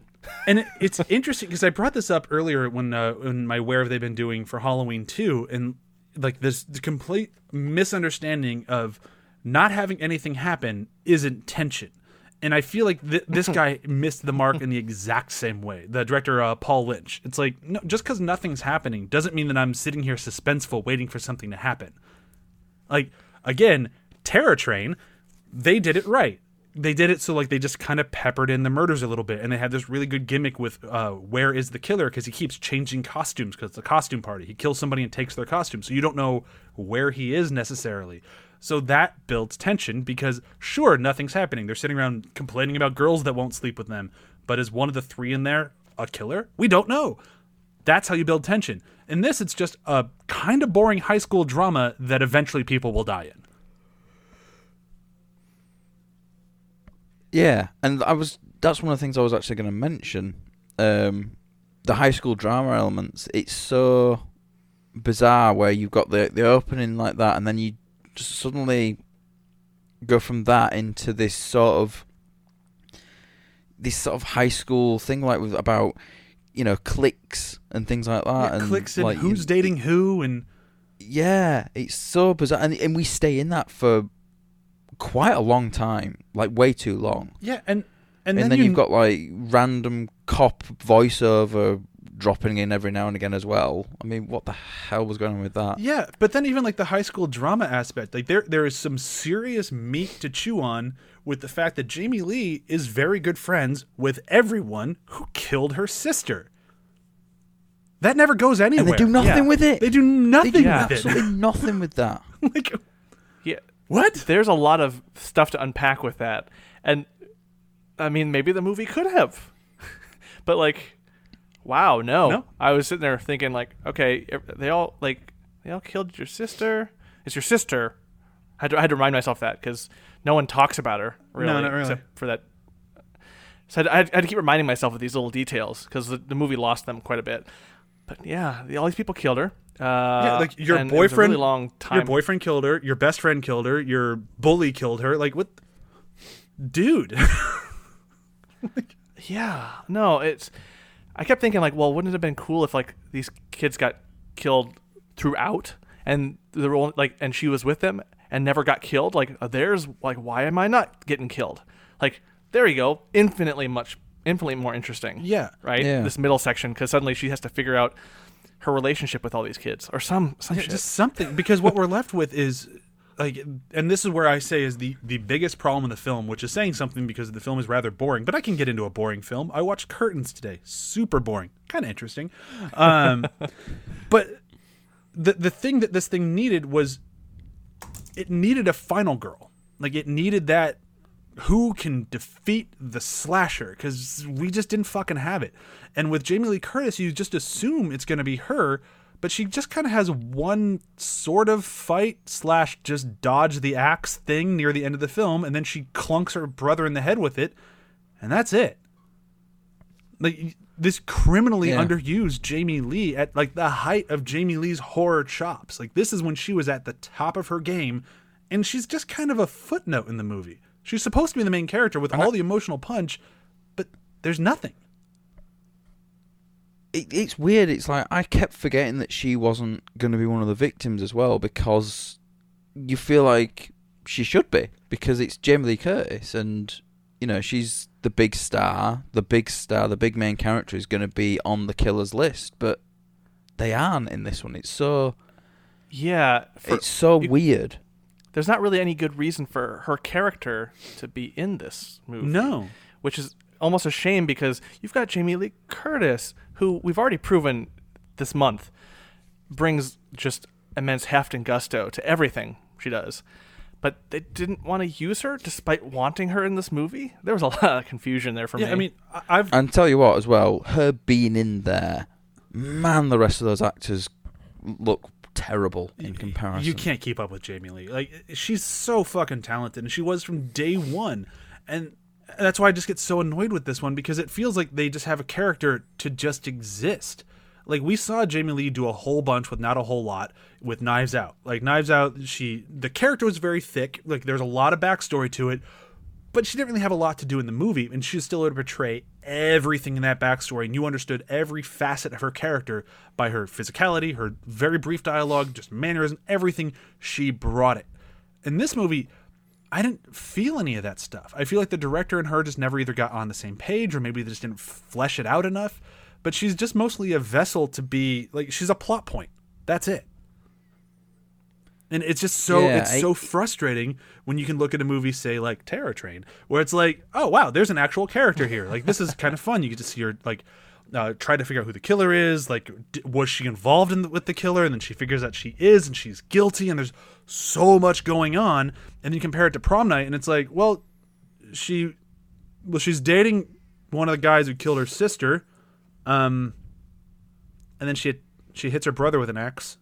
[SPEAKER 1] and it, it's interesting because I brought this up earlier when uh, in my where have they been doing for Halloween two, and like this the complete misunderstanding of not having anything happen isn't tension. And I feel like th- this guy missed the mark in the exact same way. The director uh, Paul Lynch. It's like no, just because nothing's happening doesn't mean that I'm sitting here suspenseful waiting for something to happen. Like again, Terror Train, they did it right. They did it so like they just kind of peppered in the murders a little bit, and they had this really good gimmick with uh, where is the killer because he keeps changing costumes because it's a costume party. He kills somebody and takes their costume, so you don't know where he is necessarily. So that builds tension because sure nothing's happening. They're sitting around complaining about girls that won't sleep with them, but is one of the three in there a killer? We don't know. That's how you build tension. In this, it's just a kind of boring high school drama that eventually people will die in.
[SPEAKER 3] Yeah, and I was that's one of the things I was actually going to mention. Um, the high school drama elements. It's so bizarre where you've got the the opening like that, and then you just suddenly go from that into this sort of this sort of high school thing, like with about you know cliques and things like that,
[SPEAKER 1] Yeah,
[SPEAKER 3] and
[SPEAKER 1] clicks and
[SPEAKER 3] like,
[SPEAKER 1] who's
[SPEAKER 3] you-
[SPEAKER 1] dating who and
[SPEAKER 3] yeah, it's so bizarre, and and we stay in that for quite a long time, like way too long.
[SPEAKER 1] yeah and and,
[SPEAKER 3] And,
[SPEAKER 1] then,
[SPEAKER 3] then,
[SPEAKER 1] you,
[SPEAKER 3] you've got like random cop voiceover dropping in every now and again as well. I mean, what the hell was going on with that?
[SPEAKER 1] yeah but then even like the high school drama aspect like there there is some serious meat to chew on with the fact that Jamie Lee is very good friends with everyone who killed her sister that never goes anywhere
[SPEAKER 3] And they do nothing
[SPEAKER 2] Yeah.
[SPEAKER 3] with it.
[SPEAKER 1] they do nothing
[SPEAKER 3] They do
[SPEAKER 1] with
[SPEAKER 3] absolutely nothing with that.
[SPEAKER 1] like
[SPEAKER 2] yeah
[SPEAKER 1] what?
[SPEAKER 2] There's a lot of stuff to unpack with that. And i mean maybe the movie could have. But like wow no.
[SPEAKER 1] No.
[SPEAKER 2] i was sitting there thinking like okay they all like they all killed your sister. It's your sister. I had to, I had to remind myself that because no one talks about her really,
[SPEAKER 1] not really.
[SPEAKER 2] except for that. So I had, I had to keep reminding myself of these little details because the, the movie lost them quite a bit. But yeah all these people killed her uh,
[SPEAKER 1] yeah, like your
[SPEAKER 2] and it was a
[SPEAKER 1] boyfriend
[SPEAKER 2] really long time
[SPEAKER 1] your boyfriend killed her your best friend killed her your bully killed her like what dude
[SPEAKER 2] Yeah, no, it's. I kept thinking like, well, wouldn't it have been cool if like these kids got killed throughout, and the role like, and she was with them and never got killed? Like, uh, there's like, why am I not getting killed? Like, there you go, infinitely much infinitely more interesting.
[SPEAKER 1] Yeah.
[SPEAKER 2] Right.
[SPEAKER 3] Yeah.
[SPEAKER 2] This middle section because suddenly she has to figure out her relationship with all these kids or some some
[SPEAKER 1] Yeah,
[SPEAKER 2] shit.
[SPEAKER 1] just something because what we're left with is like and this is where I say is the the biggest problem in the film, which is saying something because the film is rather boring. But I can get into a boring film. I watched Curtains today, super boring, kind of interesting. Um, but the the thing that this thing needed was it needed a final girl. Like it needed that who can defeat the slasher because we just didn't fucking have it. And with Jamie Lee Curtis, you just assume it's going to be her, but she just kind of has one sort of fight slash just dodge the axe thing near the end of the film, and then she clunks her brother in the head with it, and that's it. Like this criminally
[SPEAKER 3] Yeah.
[SPEAKER 1] underused Jamie Lee at like the height of Jamie Lee's horror chops. Like this is when she was at the top of her game, and she's just kind of a footnote in the movie. She's supposed to be the main character with all the emotional punch, but there's nothing.
[SPEAKER 3] it, it's weird. It's like I kept forgetting that she wasn't going to be one of the victims as well because you feel like she should be because it's Jamie Lee Curtis and you know she's the big star, the big star, the big main character is going to be on the killer's list, but they aren't in this one. It's so
[SPEAKER 2] yeah. For,
[SPEAKER 3] it's so weird.
[SPEAKER 2] There's not really any good reason for her character to be in this movie.
[SPEAKER 1] No.
[SPEAKER 2] which is almost a shame because you've got Jamie Lee Curtis, who we've already proven this month brings just immense heft and gusto to everything she does. But they didn't want to use her despite wanting her in this movie. There was a lot of confusion there for
[SPEAKER 1] Yeah,
[SPEAKER 2] me.
[SPEAKER 1] I mean, I- I've
[SPEAKER 3] And tell you what, as well, her being in there, man, the rest of those actors look terrible in comparison.
[SPEAKER 1] You can't keep up with Jamie Lee. Like she's so fucking talented, and she was from day one. And that's why I just get so annoyed with this one because it feels like they just have a character to just exist. Like we saw Jamie Lee do a whole bunch with not a whole lot with Knives Out. Like Knives Out, she the character was very thick. Like there's a lot of backstory to it, but she didn't really have a lot to do in the movie, and she was still able to portray everything in that backstory, and you understood every facet of her character by her physicality, her very brief dialogue, just mannerism, everything. She brought it. In this movie, I didn't feel any of that stuff. I feel like the director and her just never either got on the same page, or maybe they just didn't flesh it out enough. But she's just mostly a vessel to be like she's a plot point. That's it. And it's just so
[SPEAKER 3] Yeah,
[SPEAKER 1] it's
[SPEAKER 3] I-
[SPEAKER 1] so frustrating when you can look at a movie, say like Terror Train, where it's like, oh wow, there's an actual character here. Like this is kind of fun. You get to see her like uh, try to figure out who the killer is. Like, d- was she involved in the, with the killer? And then she figures out she is, and she's guilty. And there's so much going on. And then you compare it to Prom Night, and it's like, well, she, well, she's dating one of the guys who killed her sister, um, and then she she hits her brother with an axe.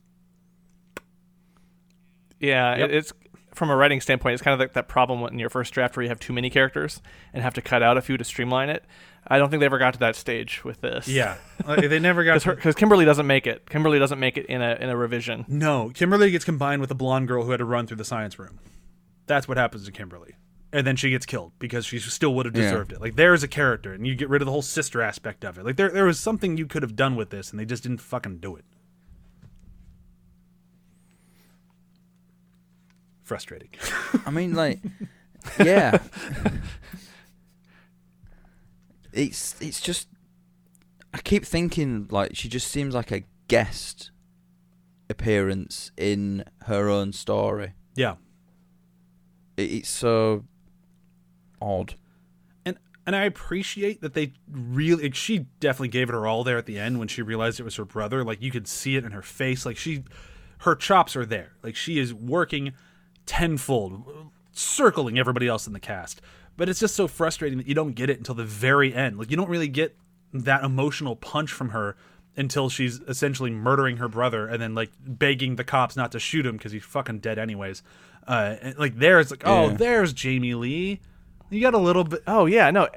[SPEAKER 2] Yeah,
[SPEAKER 1] Yep.
[SPEAKER 2] it's from a writing standpoint, it's kind of like that problem in your first draft where you have too many characters and have to cut out a few to streamline it. I don't think they ever got to that stage with this.
[SPEAKER 1] Yeah, like, they never got.
[SPEAKER 2] because Kimberly doesn't make it. Kimberly doesn't make it in a in a revision.
[SPEAKER 1] No, Kimberly gets combined with a blonde girl who had to run through the science room. That's what happens to Kimberly. And then she gets killed because she still would have
[SPEAKER 3] Yeah.
[SPEAKER 1] deserved it. Like there's a character, and you get rid of the whole sister aspect of it. Like there, there was something you could have done with this, and they just didn't fucking do it. Frustrating.
[SPEAKER 3] I mean, like, yeah. it's it's just. I keep thinking like she just seems like a guest appearance in her own story.
[SPEAKER 1] yeah,
[SPEAKER 3] It, it's so odd.
[SPEAKER 1] and and I appreciate that they really. Like, she definitely gave it her all there at the end when she realized it was her brother. Like you could see it in her face. Like she, her chops are there. Like she is working tenfold, circling everybody else in the cast. But it's just so frustrating that you don't get it until the very end. Like you don't really get that emotional punch from her until she's essentially murdering her brother and then like begging the cops not to shoot him because he's fucking dead anyways. Uh, and, like there, it's like, oh,
[SPEAKER 3] Yeah.
[SPEAKER 1] there's Jamie Lee. You got a little bit.
[SPEAKER 2] Oh yeah, no.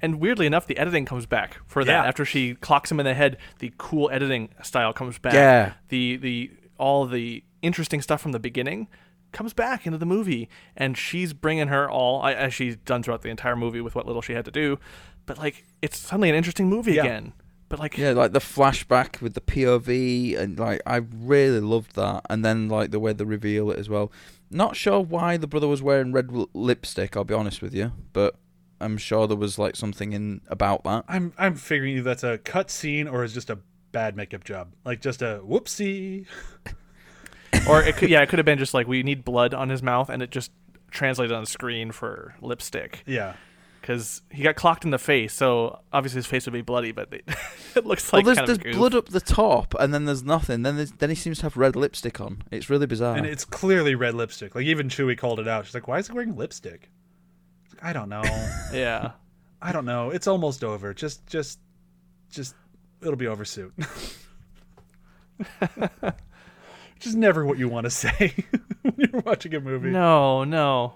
[SPEAKER 2] And weirdly enough, the editing comes back for that.
[SPEAKER 1] Yeah.
[SPEAKER 2] After she clocks him in the head, the cool editing style comes back.
[SPEAKER 3] Yeah.
[SPEAKER 2] The the all the interesting stuff from the beginning comes back into the movie, and she's bringing her all as she's done throughout the entire movie with what little she had to do. But like, it's suddenly an interesting movie
[SPEAKER 1] Yeah.
[SPEAKER 2] again. But like,
[SPEAKER 3] Yeah, like the flashback with the POV, and like I really loved that. And then like the way they reveal it as well. Not sure why the brother was wearing red l- lipstick. I'll be honest with you, but I'm sure there was like something in about that.
[SPEAKER 1] I'm I'm figuring that's a cut scene or is just a bad makeup job, like just a whoopsie.
[SPEAKER 2] or it could, yeah, it could have been just like we need blood on his mouth, and it just translated on the screen for lipstick
[SPEAKER 1] Yeah,
[SPEAKER 2] because he got clocked in the face. So obviously his face would be bloody, but it, it looks like
[SPEAKER 3] well, there's,
[SPEAKER 2] kind
[SPEAKER 3] there's
[SPEAKER 2] of goof.
[SPEAKER 3] blood up the top, and then there's nothing. Then there's, then he seems to have red lipstick on. It's really bizarre.
[SPEAKER 1] and it's clearly red lipstick. Like even Chewie called it out. She's like, "Why is he wearing lipstick?" Like, I don't know.
[SPEAKER 2] Yeah.
[SPEAKER 1] I don't know. It's almost over. Just just just it'll be over soon. Which is never what you want to say when you're watching a movie.
[SPEAKER 2] No, no.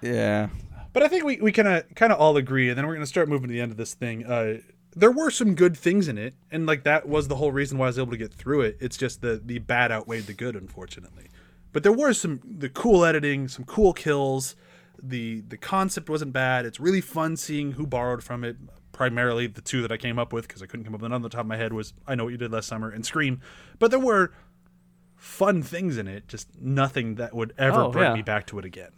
[SPEAKER 3] yeah,
[SPEAKER 1] But I think we, we kind of kind of all agree, and then we're gonna start moving to the end of this thing. Uh, there were some good things in it, and like that was the whole reason why I was able to get through it. It's just the the bad outweighed the good, unfortunately. But there were some the cool editing, some cool kills. The the concept wasn't bad. It's really fun seeing who borrowed from it. Primarily the two that I came up with because I couldn't come up with another on the top of my head was I know what you did last summer and Scream. But there were fun things in it, just nothing that would ever
[SPEAKER 2] Oh,
[SPEAKER 1] bring
[SPEAKER 2] yeah.
[SPEAKER 1] me back to it again.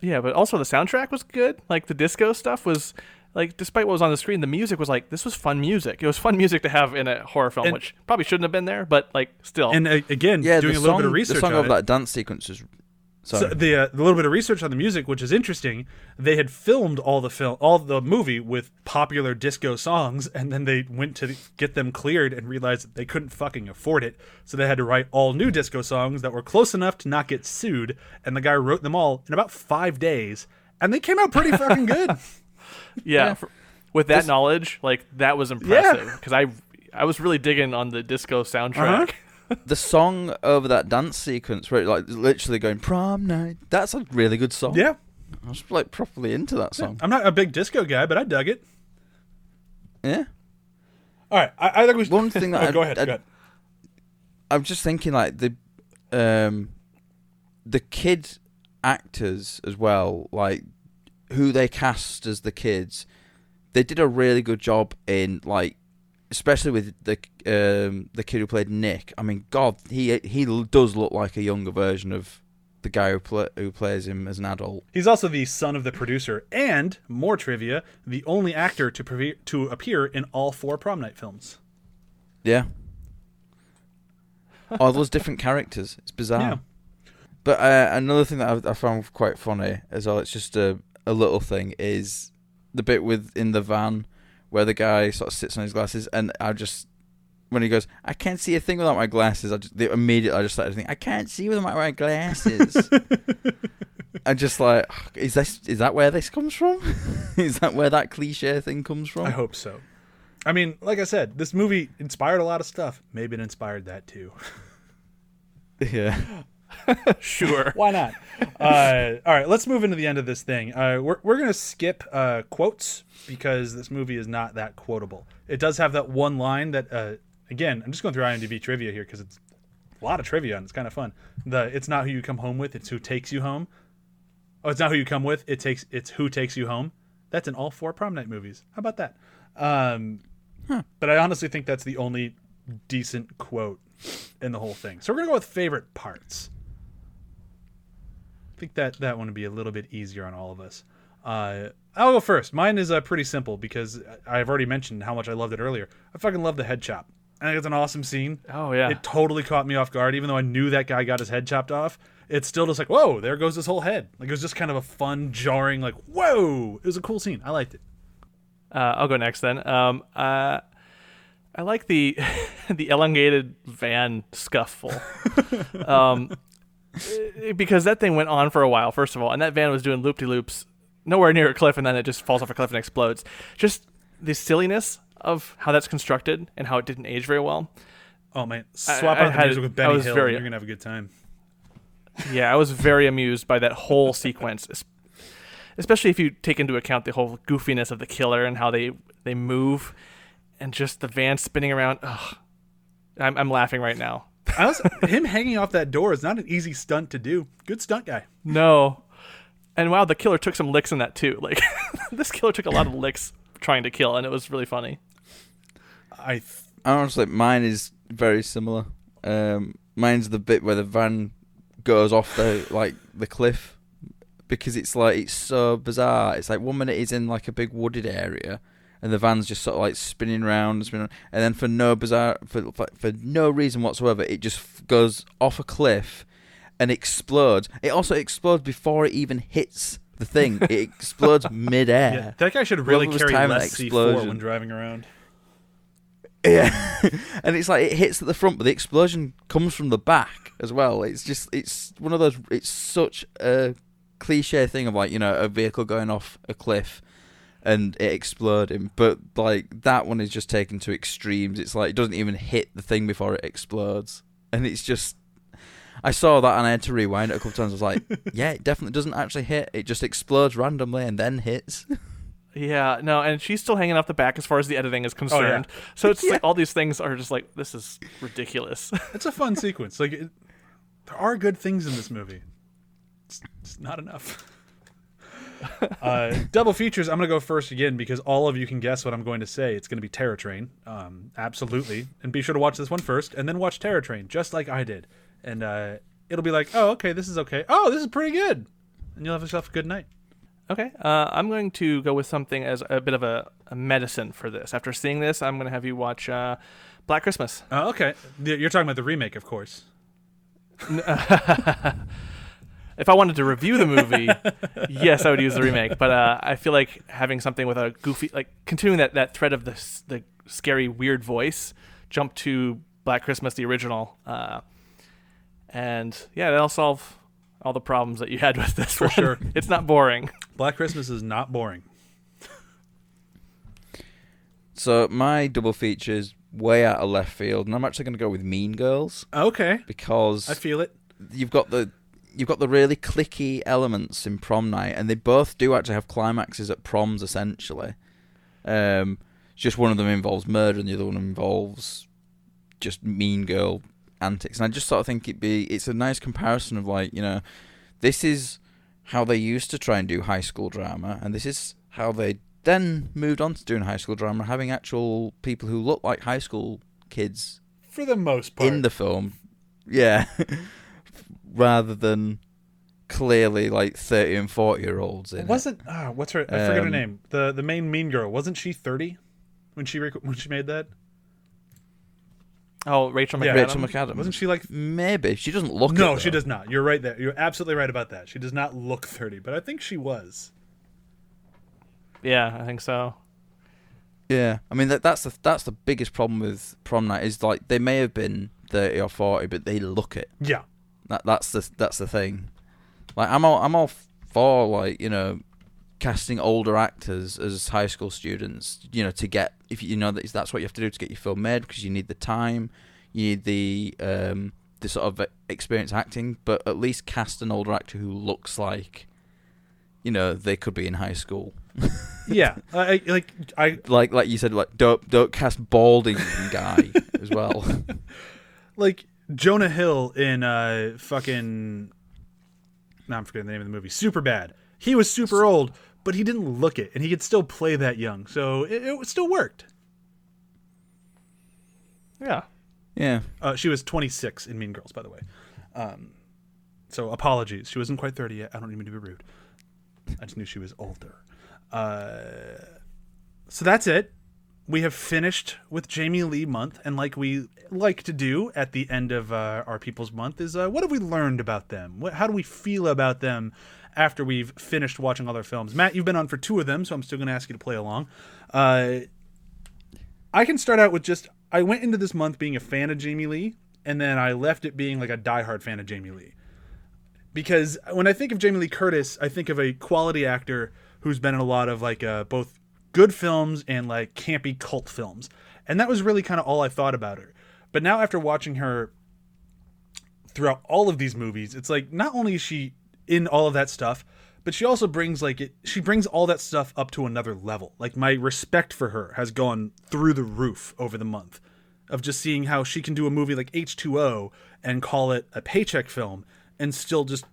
[SPEAKER 2] Yeah, but also the soundtrack was good. Like the disco stuff was like despite what was on the screen, the music was like this was fun music. It was fun music to have in a horror film,
[SPEAKER 1] And-
[SPEAKER 2] which probably shouldn't have been there, but like still.
[SPEAKER 1] And uh, again,
[SPEAKER 3] yeah.
[SPEAKER 1] doing
[SPEAKER 3] the
[SPEAKER 1] a little
[SPEAKER 3] song,
[SPEAKER 1] bit of research
[SPEAKER 3] the song
[SPEAKER 1] on
[SPEAKER 3] of
[SPEAKER 1] it.
[SPEAKER 3] that dance sequence is. Sorry.
[SPEAKER 1] So the, uh, the little bit of research on the music, which is interesting, they had filmed all the film, all the movie with popular disco songs, and then they went to get them cleared and realized that they couldn't fucking afford it, so they had to write all new disco songs that were close enough to not get sued. And the guy wrote them all in about five days, and they came out pretty fucking good.
[SPEAKER 2] yeah,
[SPEAKER 3] yeah.
[SPEAKER 2] for- with that
[SPEAKER 3] This-
[SPEAKER 2] knowledge, like that was impressive because I I was really digging on the disco soundtrack.
[SPEAKER 1] Uh-huh.
[SPEAKER 3] The song over that dance sequence where it like literally going prom night. That's a really good song.
[SPEAKER 1] yeah,
[SPEAKER 3] I was like properly into that song.
[SPEAKER 1] I'm not a big disco guy, but I dug it.
[SPEAKER 3] Yeah.
[SPEAKER 1] All right, I, I think we should.
[SPEAKER 3] One thing that
[SPEAKER 1] oh,
[SPEAKER 3] I'd-
[SPEAKER 1] go ahead.
[SPEAKER 3] I'd-
[SPEAKER 1] go ahead.
[SPEAKER 3] I'm just thinking like the um the kid actors as well, like who they cast as the kids, they did a really good job in like especially with the um the kid who played Nick. I mean, God, he he does look like a younger version of the guy who pla who plays him as an adult.
[SPEAKER 1] He's also the son of the producer, and more trivia, the only actor to pre- to appear in all four prom night films.
[SPEAKER 3] Yeah. All those different characters. It's bizarre.
[SPEAKER 1] Yeah.
[SPEAKER 3] But uh, another thing that I, I found quite funny as well, it's just a, a little thing, is the bit with in the van where the guy sort of sits on his glasses, and I just when he goes, I can't see a thing without my glasses. I just immediately I just started thinking, I can't see without my glasses. I'm just like, is this is that where this comes from? is that where that cliche thing comes from?
[SPEAKER 1] I hope so. I mean, like I said, this movie inspired a lot of stuff. Maybe it inspired that too.
[SPEAKER 3] Yeah.
[SPEAKER 2] sure.
[SPEAKER 1] Why not? uh, all right, let's move into the end of this thing. Uh, we're we're gonna skip uh, quotes because this movie is not that quotable. It does have that one line that, uh, again, I'm just going through IMDb trivia here because it's a lot of trivia and it's kind of fun. The it's not who you come home with, it's who takes you home. Oh, it's not who you come with. It takes it's who takes you home. That's in all four prom night movies. How about that? Um, But I honestly think that's the only decent quote in the whole thing. So we're gonna go with favorite parts. I think that that one would be a little bit easier on all of us. Uh, I'll go first. Mine is uh, pretty simple because I've already mentioned how much I loved it earlier. I fucking love the head chop. I think it's an awesome scene.
[SPEAKER 2] Oh yeah.
[SPEAKER 1] It totally caught me off guard, even though I knew that guy got his head chopped off. It's still just like, whoa, there goes his whole head. Like it was just kind of a fun, jarring, like, whoa. It was a cool scene. I liked it.
[SPEAKER 2] Uh, I'll go next then. Um, uh, I like the the elongated van scuffle, um, Uh, because that thing went on for a while. First of all, and that van was doing loop de loops nowhere near a cliff, and then it just falls off a cliff and explodes. Just the silliness of how that's constructed and how it didn't age very well.
[SPEAKER 1] Oh man, swap
[SPEAKER 2] I
[SPEAKER 1] out the
[SPEAKER 2] had-
[SPEAKER 1] music with
[SPEAKER 2] I
[SPEAKER 1] Benny Hill.
[SPEAKER 2] very-
[SPEAKER 1] You're gonna have a good time.
[SPEAKER 2] Yeah, I was very amused by that whole sequence, especially if you take into account the whole goofiness of the killer and how they they move, and just the van spinning around. Ugh. I'm I'm laughing right now.
[SPEAKER 1] I also, him hanging off that door is not an easy stunt to do. Good stunt guy.
[SPEAKER 2] No, and wow, the killer took some licks in that too. Like this killer took a lot of licks trying to kill, and it was really funny.
[SPEAKER 1] I th-
[SPEAKER 3] honestly, mine is very similar. Um, mine's the bit where the van goes off the like the cliff because it's like it's so bizarre. It's like one minute he's in like a big wooded area, and the van's just sort of like spinning around, and spinning, and then for no bizarre for for, for no reason whatsoever, it just f- goes off a cliff and explodes. It also explodes before it even hits the thing. It explodes midair.
[SPEAKER 1] Yeah, that guy should really
[SPEAKER 3] Whoever was
[SPEAKER 1] carry
[SPEAKER 3] timing that
[SPEAKER 1] less C4
[SPEAKER 3] explosion.
[SPEAKER 1] when driving around.
[SPEAKER 3] Yeah, and it's like it hits at the front, but the explosion comes from the back as well. It's just it's one of those. It's such a cliche thing of like you know a vehicle going off a cliff and it exploding, but like that one is just taken to extremes. It's like it doesn't even hit the thing before it explodes, and it's just. I saw that and I had to rewind it a couple times. I was like, yeah, it definitely doesn't actually hit. It just explodes randomly and then hits.
[SPEAKER 2] Yeah, no, and she's still hanging off the back as far as the editing is oh, concerned. So it's like all these things are just like this is ridiculous.
[SPEAKER 1] It's a fun sequence. Like it, there are good things in this movie. It's, it's not enough. Uh, double features. I'm gonna go first again because all of you can guess what I'm going to say. It's gonna be Terror Train. Um, absolutely. And be sure to watch this one first, and then watch Terror Train, just like I did. And uh, it'll be like, oh, okay, this is okay. Oh, this is pretty good. And you'll have yourself a good night.
[SPEAKER 2] okay, uh, I'm going to go with something as a bit of a, a medicine for this. After seeing this, I'm going to have you watch uh, Black Christmas.
[SPEAKER 1] Oh, okay. You're talking about the remake, of course.
[SPEAKER 2] If I wanted to review the movie, yes, I would use the remake. But uh, I feel like having something with a goofy, like continuing that, that thread of the the scary, weird voice, jump to Black Christmas, the original, uh, and yeah, that'll solve all the problems that you had with this for
[SPEAKER 1] sure.
[SPEAKER 2] It's not boring.
[SPEAKER 1] Black Christmas is not boring.
[SPEAKER 3] so my double feature is way out of left field, and I'm actually going to go with Mean Girls
[SPEAKER 1] Okay.
[SPEAKER 3] because
[SPEAKER 1] I feel it.
[SPEAKER 3] you've got the you've got the really cliquey elements in prom night, and they both do actually have climaxes at proms essentially. Um, just one of them involves murder, and the other one involves just mean girl antics. And I just sort of think it'd be it's a nice comparison of like you know, this is how they used to try and do high school drama, and this is how they then moved on to doing high school drama, having actual people who look like high school kids
[SPEAKER 1] For the most part.
[SPEAKER 3] in the film. Yeah. Rather than clearly like 30 and 40 year olds in it.
[SPEAKER 1] wasn't ah, what's her? I forget her
[SPEAKER 3] Um,
[SPEAKER 1] name. The the main mean girl wasn't she thirty when she rec- when she made that?
[SPEAKER 2] Oh, Rachel
[SPEAKER 1] Yeah.
[SPEAKER 2] McAdams.
[SPEAKER 3] Rachel McAdams.
[SPEAKER 1] Wasn't she like?
[SPEAKER 3] Maybe. She doesn't look
[SPEAKER 1] No,
[SPEAKER 3] it,
[SPEAKER 1] she does not. You're right there. You're absolutely right about that. She does not look thirty, but I think she was.
[SPEAKER 2] Yeah, I think so.
[SPEAKER 3] Yeah. I mean that that's the that's the biggest problem with prom night is like they may have been 30 or 40 but they look it.
[SPEAKER 1] Yeah,
[SPEAKER 3] That that's the that's the thing. Like I'm all I'm all for like, you know, casting older actors as high school students, you know, to get if you know that that's what you have to do to get your film made because you need the time, you need the um the sort of experience acting, but at least cast an older actor who looks like you know, they could be in high school.
[SPEAKER 1] yeah. I, like I
[SPEAKER 3] Like like you said like don't don't cast balding guy as well.
[SPEAKER 1] like Jonah Hill in uh fucking. Now I'm forgetting the name of the movie. Superbad. He was super old, but he didn't look it, and he could still play that young, so it, it still worked.
[SPEAKER 2] Yeah.
[SPEAKER 3] Yeah.
[SPEAKER 1] Uh, she was 26 in Mean Girls, by the way. Um, so apologies. She wasn't quite 30 yet. I don't mean to be rude. I just knew she was older. Uh, so that's it. We have finished with Jamie Lee month, and like we like to do at the end of uh, our People's Month, is uh, what have we learned about them? What, how do we feel about them after we've finished watching all their films? Matt, you've been on for two of them, so I'm still going to ask you to play along. Uh, I can start out with just I went into this month being a fan of Jamie Lee, and then I left it being like a diehard fan of Jamie Lee. Because when I think of Jamie Lee Curtis, I think of a quality actor who's been in a lot of like uh, both good films and like campy cult films, and that was really kind of all I thought about her. But now after watching her throughout all of these movies, it's like not only is she in all of that stuff, but she also brings like it she brings all that stuff up to another level. Like my respect for her has gone through the roof over the month of just seeing how she can do a movie like H2O and call it a paycheck film and still just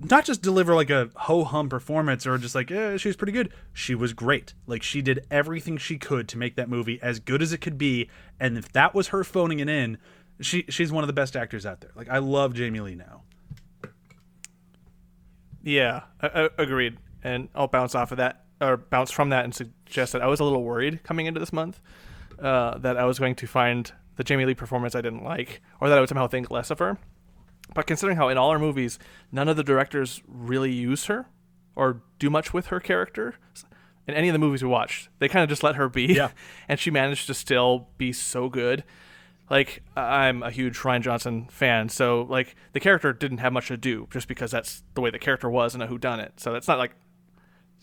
[SPEAKER 1] not just deliver like a ho hum performance or just like eh, she was pretty good. She was great. Like she did everything she could to make that movie as good as it could be. And if that was her phoning it in, she she's one of the best actors out there. Like I love Jamie Lee now.
[SPEAKER 2] Yeah, I, I, agreed. And I'll bounce off of that or bounce from that and suggest that I was a little worried coming into this month uh, that I was going to find the Jamie Lee performance I didn't like, or that I would somehow think less of her. But considering how in all our movies, none of the directors really use her or do much with her character in any of the movies we watched, they kind of just let her be.
[SPEAKER 1] Yeah.
[SPEAKER 2] and she managed to still be so good. Like I'm a huge Rian Johnson fan, so like the character didn't have much to do just because that's the way the character was and a who done it. So that's not like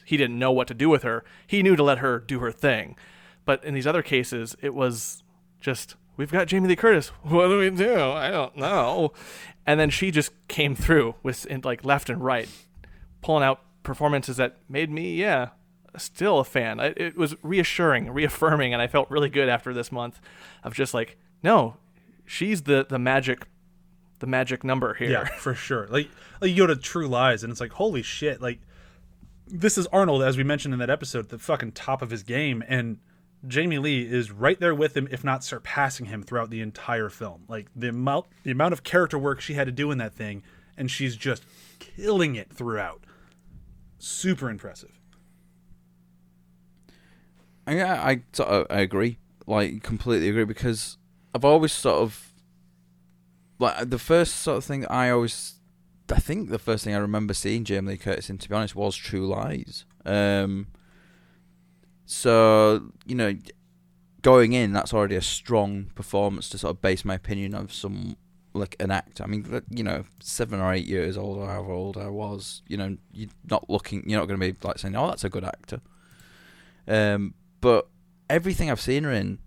[SPEAKER 2] he didn't know what to do with her. He knew to let her do her thing. But in these other cases, it was just we've got Jamie Lee Curtis. What do we do? I don't know. And then she just came through with in, like left and right, pulling out performances that made me, yeah, still a fan. I, it was reassuring, reaffirming, and I felt really good after this month of just like, no, she's the the magic, the magic number here.
[SPEAKER 1] Yeah, for sure. Like, like you go to True Lies, and it's like, holy shit! Like, this is Arnold, as we mentioned in that episode, the fucking top of his game, and Jamie Lee is right there with him, if not surpassing him throughout the entire film. Like the amount the amount of character work she had to do in that thing, and she's just killing it throughout. Super impressive.
[SPEAKER 3] Yeah, I sort of, I agree, like completely agree because I've always sort of like the first sort of thing I always I think the first thing I remember seeing Jamie Lee Curtis in, to be honest, was True Lies. Um, so you know, going in, that's already a strong performance to sort of base my opinion of some like an actor. I mean, you know, seven or eight years old or however old I was, you know, you're not looking, you're not going to be like saying, "Oh, that's a good actor." Um, but everything I've seen her in,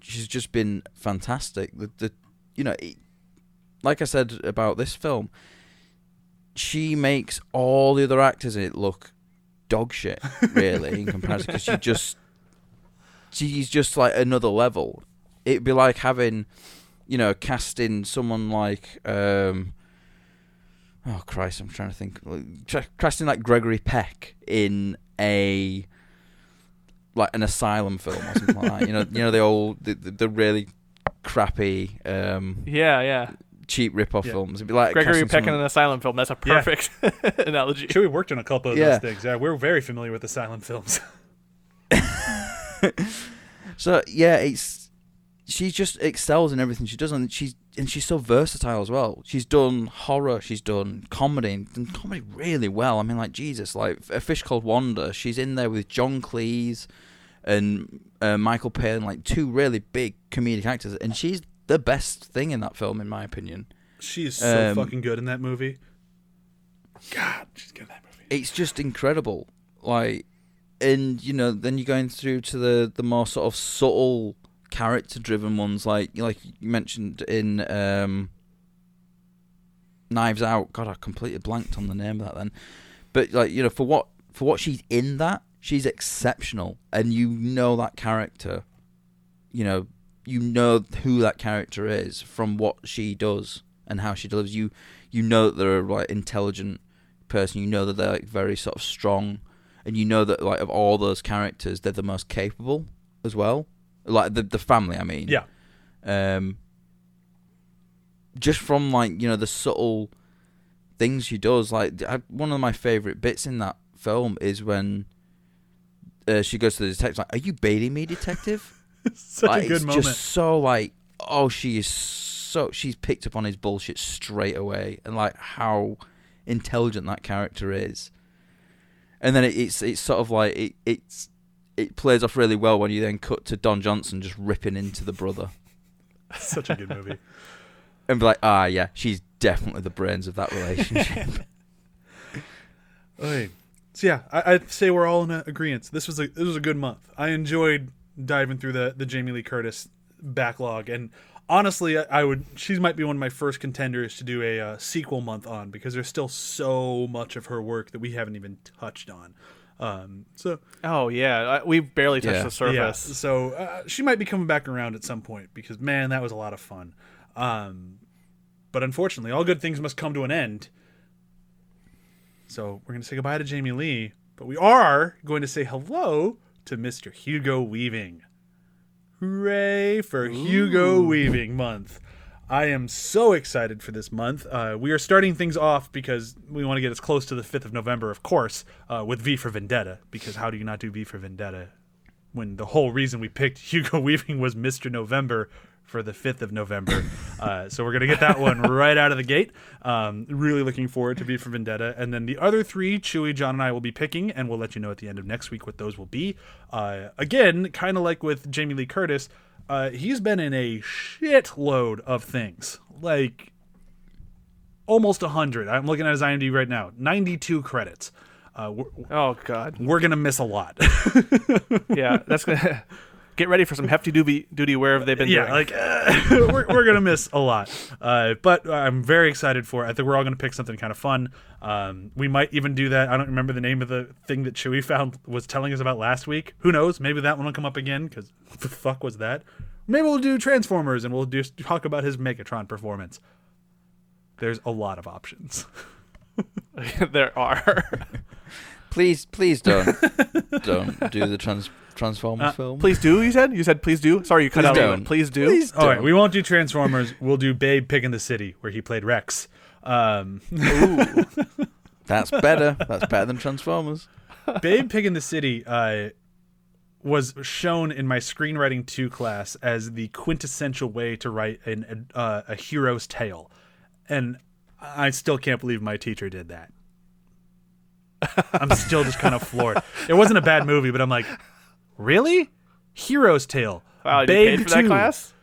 [SPEAKER 3] she's just been fantastic. The, the you know, it, like I said about this film, she makes all the other actors in it look dog shit, really, in comparison, because she just she's just like another level. It'd be like having, you know, casting someone like, um, oh Christ, I'm trying to think, casting like Gregory Peck in a like an asylum film or something like that. You know, you know the old, the, the, the really crappy, um,
[SPEAKER 2] Yeah, yeah.
[SPEAKER 3] Cheap rip-off
[SPEAKER 1] Yeah.
[SPEAKER 3] films. It'd be like
[SPEAKER 2] Gregory
[SPEAKER 3] casting
[SPEAKER 2] Peck in an asylum film. That's a
[SPEAKER 1] Yeah.
[SPEAKER 2] perfect analogy.
[SPEAKER 1] Chewie worked on a couple of
[SPEAKER 3] Yeah.
[SPEAKER 1] those things. Yeah, we're very familiar with the silent films.
[SPEAKER 3] So yeah, it's she just excels in everything she does, and she's and she's so versatile as well. She's done horror, she's done comedy, and done comedy really well. I mean, like Jesus, like a fish called Wanda. She's in there with John Cleese and uh, Michael Palin, like two really big comedic actors, and she's the best thing in that film, in my opinion.
[SPEAKER 1] She is so
[SPEAKER 3] Um,
[SPEAKER 1] fucking good in that movie. God, she's good in that movie.
[SPEAKER 3] it's just incredible. Like, and you know, then you're going through to the the more sort of subtle character driven ones, like like you mentioned in um, Knives Out. God, I completely blanked on the name of that then. But like you know, for what for what she's in that, she's exceptional, and you know that character. You know, you know who that character is from what she does and how she delivers. You you know that they're a like intelligent person. You know that they're like very sort of strong, and you know that like of all those characters, they're the most capable as well. Like the the family, I mean.
[SPEAKER 1] Yeah.
[SPEAKER 3] Um. Just from like you know the subtle things she does, like I, one of my favorite bits in that film is when uh, she goes to the detective, like, "Are you baiting me, detective?"
[SPEAKER 1] Such
[SPEAKER 3] Like,
[SPEAKER 1] a good
[SPEAKER 3] it's
[SPEAKER 1] moment.
[SPEAKER 3] just so like, oh, she is so she's picked up on his bullshit straight away, and like how intelligent that character is. And then it, it's it's sort of like it it's it plays off really well when you then cut to Don Johnson just ripping into the brother
[SPEAKER 1] Such a good movie.
[SPEAKER 3] and be like, ah, yeah, she's definitely the brains of that relationship.
[SPEAKER 1] Okay. So yeah, I, I'd say we're all in agreement. This was a this was a good month. I enjoyed diving through the the Jamie Lee Curtis backlog, and honestly, I, I would she might be one of my first contenders to do a uh, sequel month on because there's still so much of her work that we haven't even touched on. Um, so
[SPEAKER 2] Oh yeah, I, we barely touched
[SPEAKER 3] Yeah.
[SPEAKER 2] the surface.
[SPEAKER 1] yeah, so uh, she might be coming back around at some point because man, that was a lot of fun. Um, but unfortunately, all good things must come to an end. So we're going to say goodbye to Jamie Lee, but we are going to say hello to Mr. Hugo Weaving. Hooray for Hugo Weaving month. I am so excited for this month. Uh, we are starting things off because we want to get as close to the 5th of November, of course, uh, with V for Vendetta. Because how do you not do V for Vendetta when the whole reason we picked Hugo Weaving was Mr. November for the 5th of November. Uh, so we're going to get that one right out of the gate. Um, really looking forward to V for Vendetta. And then the other three, Chewy, John, and I will be picking, and we'll let you know at the end of next week what those will be. Uh, again, kind of like with Jamie Lee Curtis, uh, he's been in a shitload of things. Like almost 100. I'm looking at his IMDb right now 92 credits. Uh,
[SPEAKER 2] Oh God.
[SPEAKER 1] we're going to miss a lot.
[SPEAKER 2] Yeah, that's gonna get ready for some hefty duty duty where have they been
[SPEAKER 1] yeah,
[SPEAKER 2] doing.
[SPEAKER 1] like uh, we're, we're gonna miss a lot. Uh, but I'm very excited for it. I think we're all gonna pick something kind of fun. Um, we might even do that. I don't remember the name of the thing that Chewy found was telling us about last week. Who knows? Maybe that one will come up again because the fuck was that? Maybe we'll do Transformers and we'll just talk about his Megatron performance. There's a lot of options.
[SPEAKER 2] there are.
[SPEAKER 3] Please, please don't don't do the trans Transformers
[SPEAKER 1] Uh,
[SPEAKER 3] film.
[SPEAKER 2] please do. You said. You said please do. Sorry, you cut
[SPEAKER 3] Please
[SPEAKER 2] out.
[SPEAKER 3] don't.
[SPEAKER 2] Please do.
[SPEAKER 3] Please
[SPEAKER 1] All right,
[SPEAKER 3] don't.
[SPEAKER 1] we won't do Transformers. We'll do Babe Pig in the City where he played Rex. Um,
[SPEAKER 3] That's better. That's better than Transformers.
[SPEAKER 1] Babe Pig in the City uh, was shown in my screenwriting two class as the quintessential way to write an, uh, a hero's tale, and I still can't believe my teacher did that. I'm still just kind of floored. It wasn't a bad movie, but I'm like, really? Hero's tale.
[SPEAKER 2] Wow, you
[SPEAKER 1] Babe
[SPEAKER 2] paid for that
[SPEAKER 1] 2.
[SPEAKER 2] class?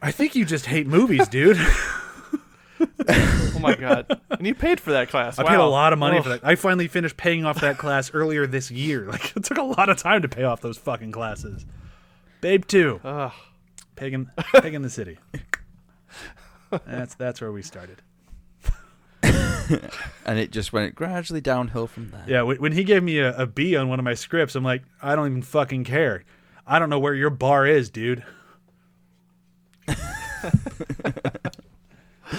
[SPEAKER 1] I think you just hate movies, dude.
[SPEAKER 2] Oh my god! and you paid for that class.
[SPEAKER 1] I paid a lot of money
[SPEAKER 2] Ugh.
[SPEAKER 1] for that. I finally finished paying off that class earlier this year. Like it took a lot of time to pay off those fucking classes. Babe two,
[SPEAKER 2] Ugh.
[SPEAKER 1] pig in, pig in the city. That's that's where we started.
[SPEAKER 3] And it just went gradually downhill from there.
[SPEAKER 1] Yeah, when when he gave me a, a B on one of my scripts, I'm like, I don't even fucking care. I don't know where your bar is, dude.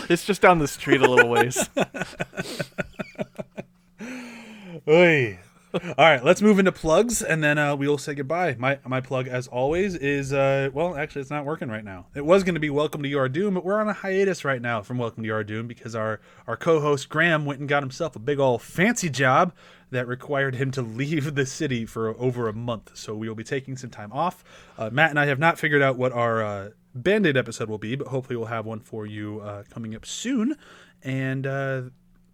[SPEAKER 2] It's just down the street a little ways.
[SPEAKER 1] Oy. All right, let's move into plugs, and then uh, we will say goodbye. My my plug, as always, is uh, well, actually, it's not working right now. It was going to be Welcome to Your Doom, but we're on a hiatus right now from Welcome to Your Doom because our our co-host Graham went and got himself a big old fancy job that required him to leave the city for over a month. So we will be taking some time off. Uh, Matt and I have not figured out what our uh, Band-Aid episode will be, but hopefully we'll have one for you uh, coming up soon. And uh,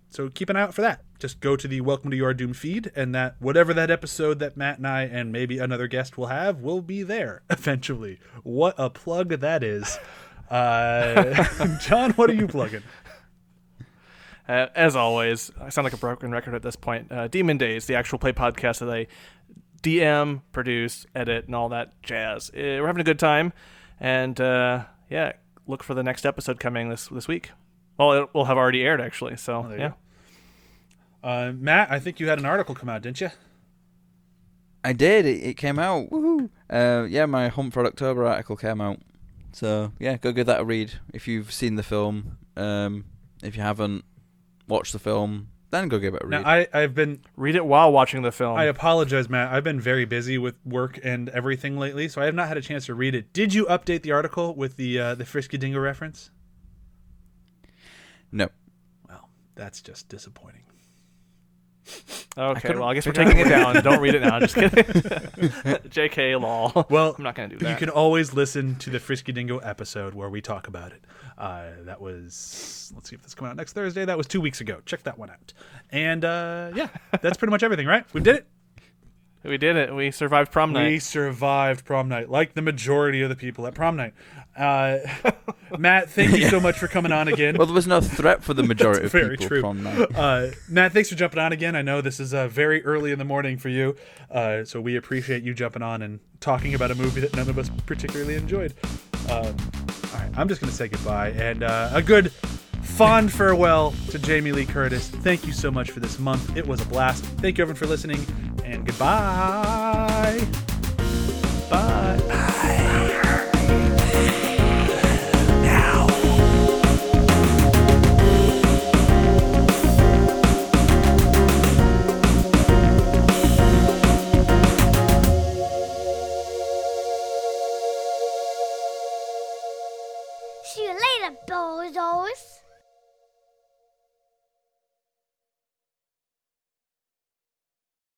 [SPEAKER 1] so keep an eye out for that. Just go to the Welcome to Your Doom feed, and that whatever that episode that Matt and I and maybe another guest will have will be there eventually. What a plug that is. Uh, John, what are you plugging?
[SPEAKER 2] Uh, as always, I sound like a broken record at this point. Uh, Demon Days, the actual play podcast that I DM, produce, edit, and all that jazz. Uh, we're having a good time, and uh, yeah, look for the next episode coming this this week. Well, it will have already aired actually. So
[SPEAKER 1] you
[SPEAKER 2] yeah,
[SPEAKER 1] go. Uh, Matt, I think you had an article come out, didn't you?
[SPEAKER 3] I did. It, it came out. Woohoo! Uh, yeah, my Hunt for October article came out. So yeah, go give that a read if you've seen the film. Um, if you haven't watched the film, then go give it a read.
[SPEAKER 1] Now, I, I've been
[SPEAKER 2] read it while watching the film.
[SPEAKER 1] I apologize, Matt. I've been very busy with work and everything lately, so I have not had a chance to read it. Did you update the article with the uh, the Frisky Dingo reference?
[SPEAKER 3] no.
[SPEAKER 1] Well, that's just disappointing.
[SPEAKER 2] Okay,
[SPEAKER 3] couldn't
[SPEAKER 2] well, I guess we're taking it down. Don't read it now. Just kidding. Jk, lol.
[SPEAKER 1] Well,
[SPEAKER 2] I'm not gonna do that.
[SPEAKER 1] You can always listen to the Frisky Dingo episode where we talk about it. Uh, that was let's see if this coming out next Thursday. That was two weeks ago. Check that one out. And uh, yeah, that's pretty much everything, right? We did it.
[SPEAKER 2] We did it. We survived prom night.
[SPEAKER 1] We survived prom night, like the majority of the people at prom night. Uh, Matt, thank you so much for coming on again.
[SPEAKER 3] Well, there was no threat for the majority of
[SPEAKER 1] very
[SPEAKER 3] people
[SPEAKER 1] true.
[SPEAKER 3] from that.
[SPEAKER 1] Uh, Matt, thanks for jumping on again. I know this is uh, very early in the morning for you, uh, so we appreciate you jumping on and talking about a movie that none of us particularly enjoyed. Um, all right, I'm just going to say goodbye and uh, a good, fond farewell to Jamie Lee Curtis. Thank you so much for this month. It was a blast. Thank you, everyone, for listening, and goodbye. Bye.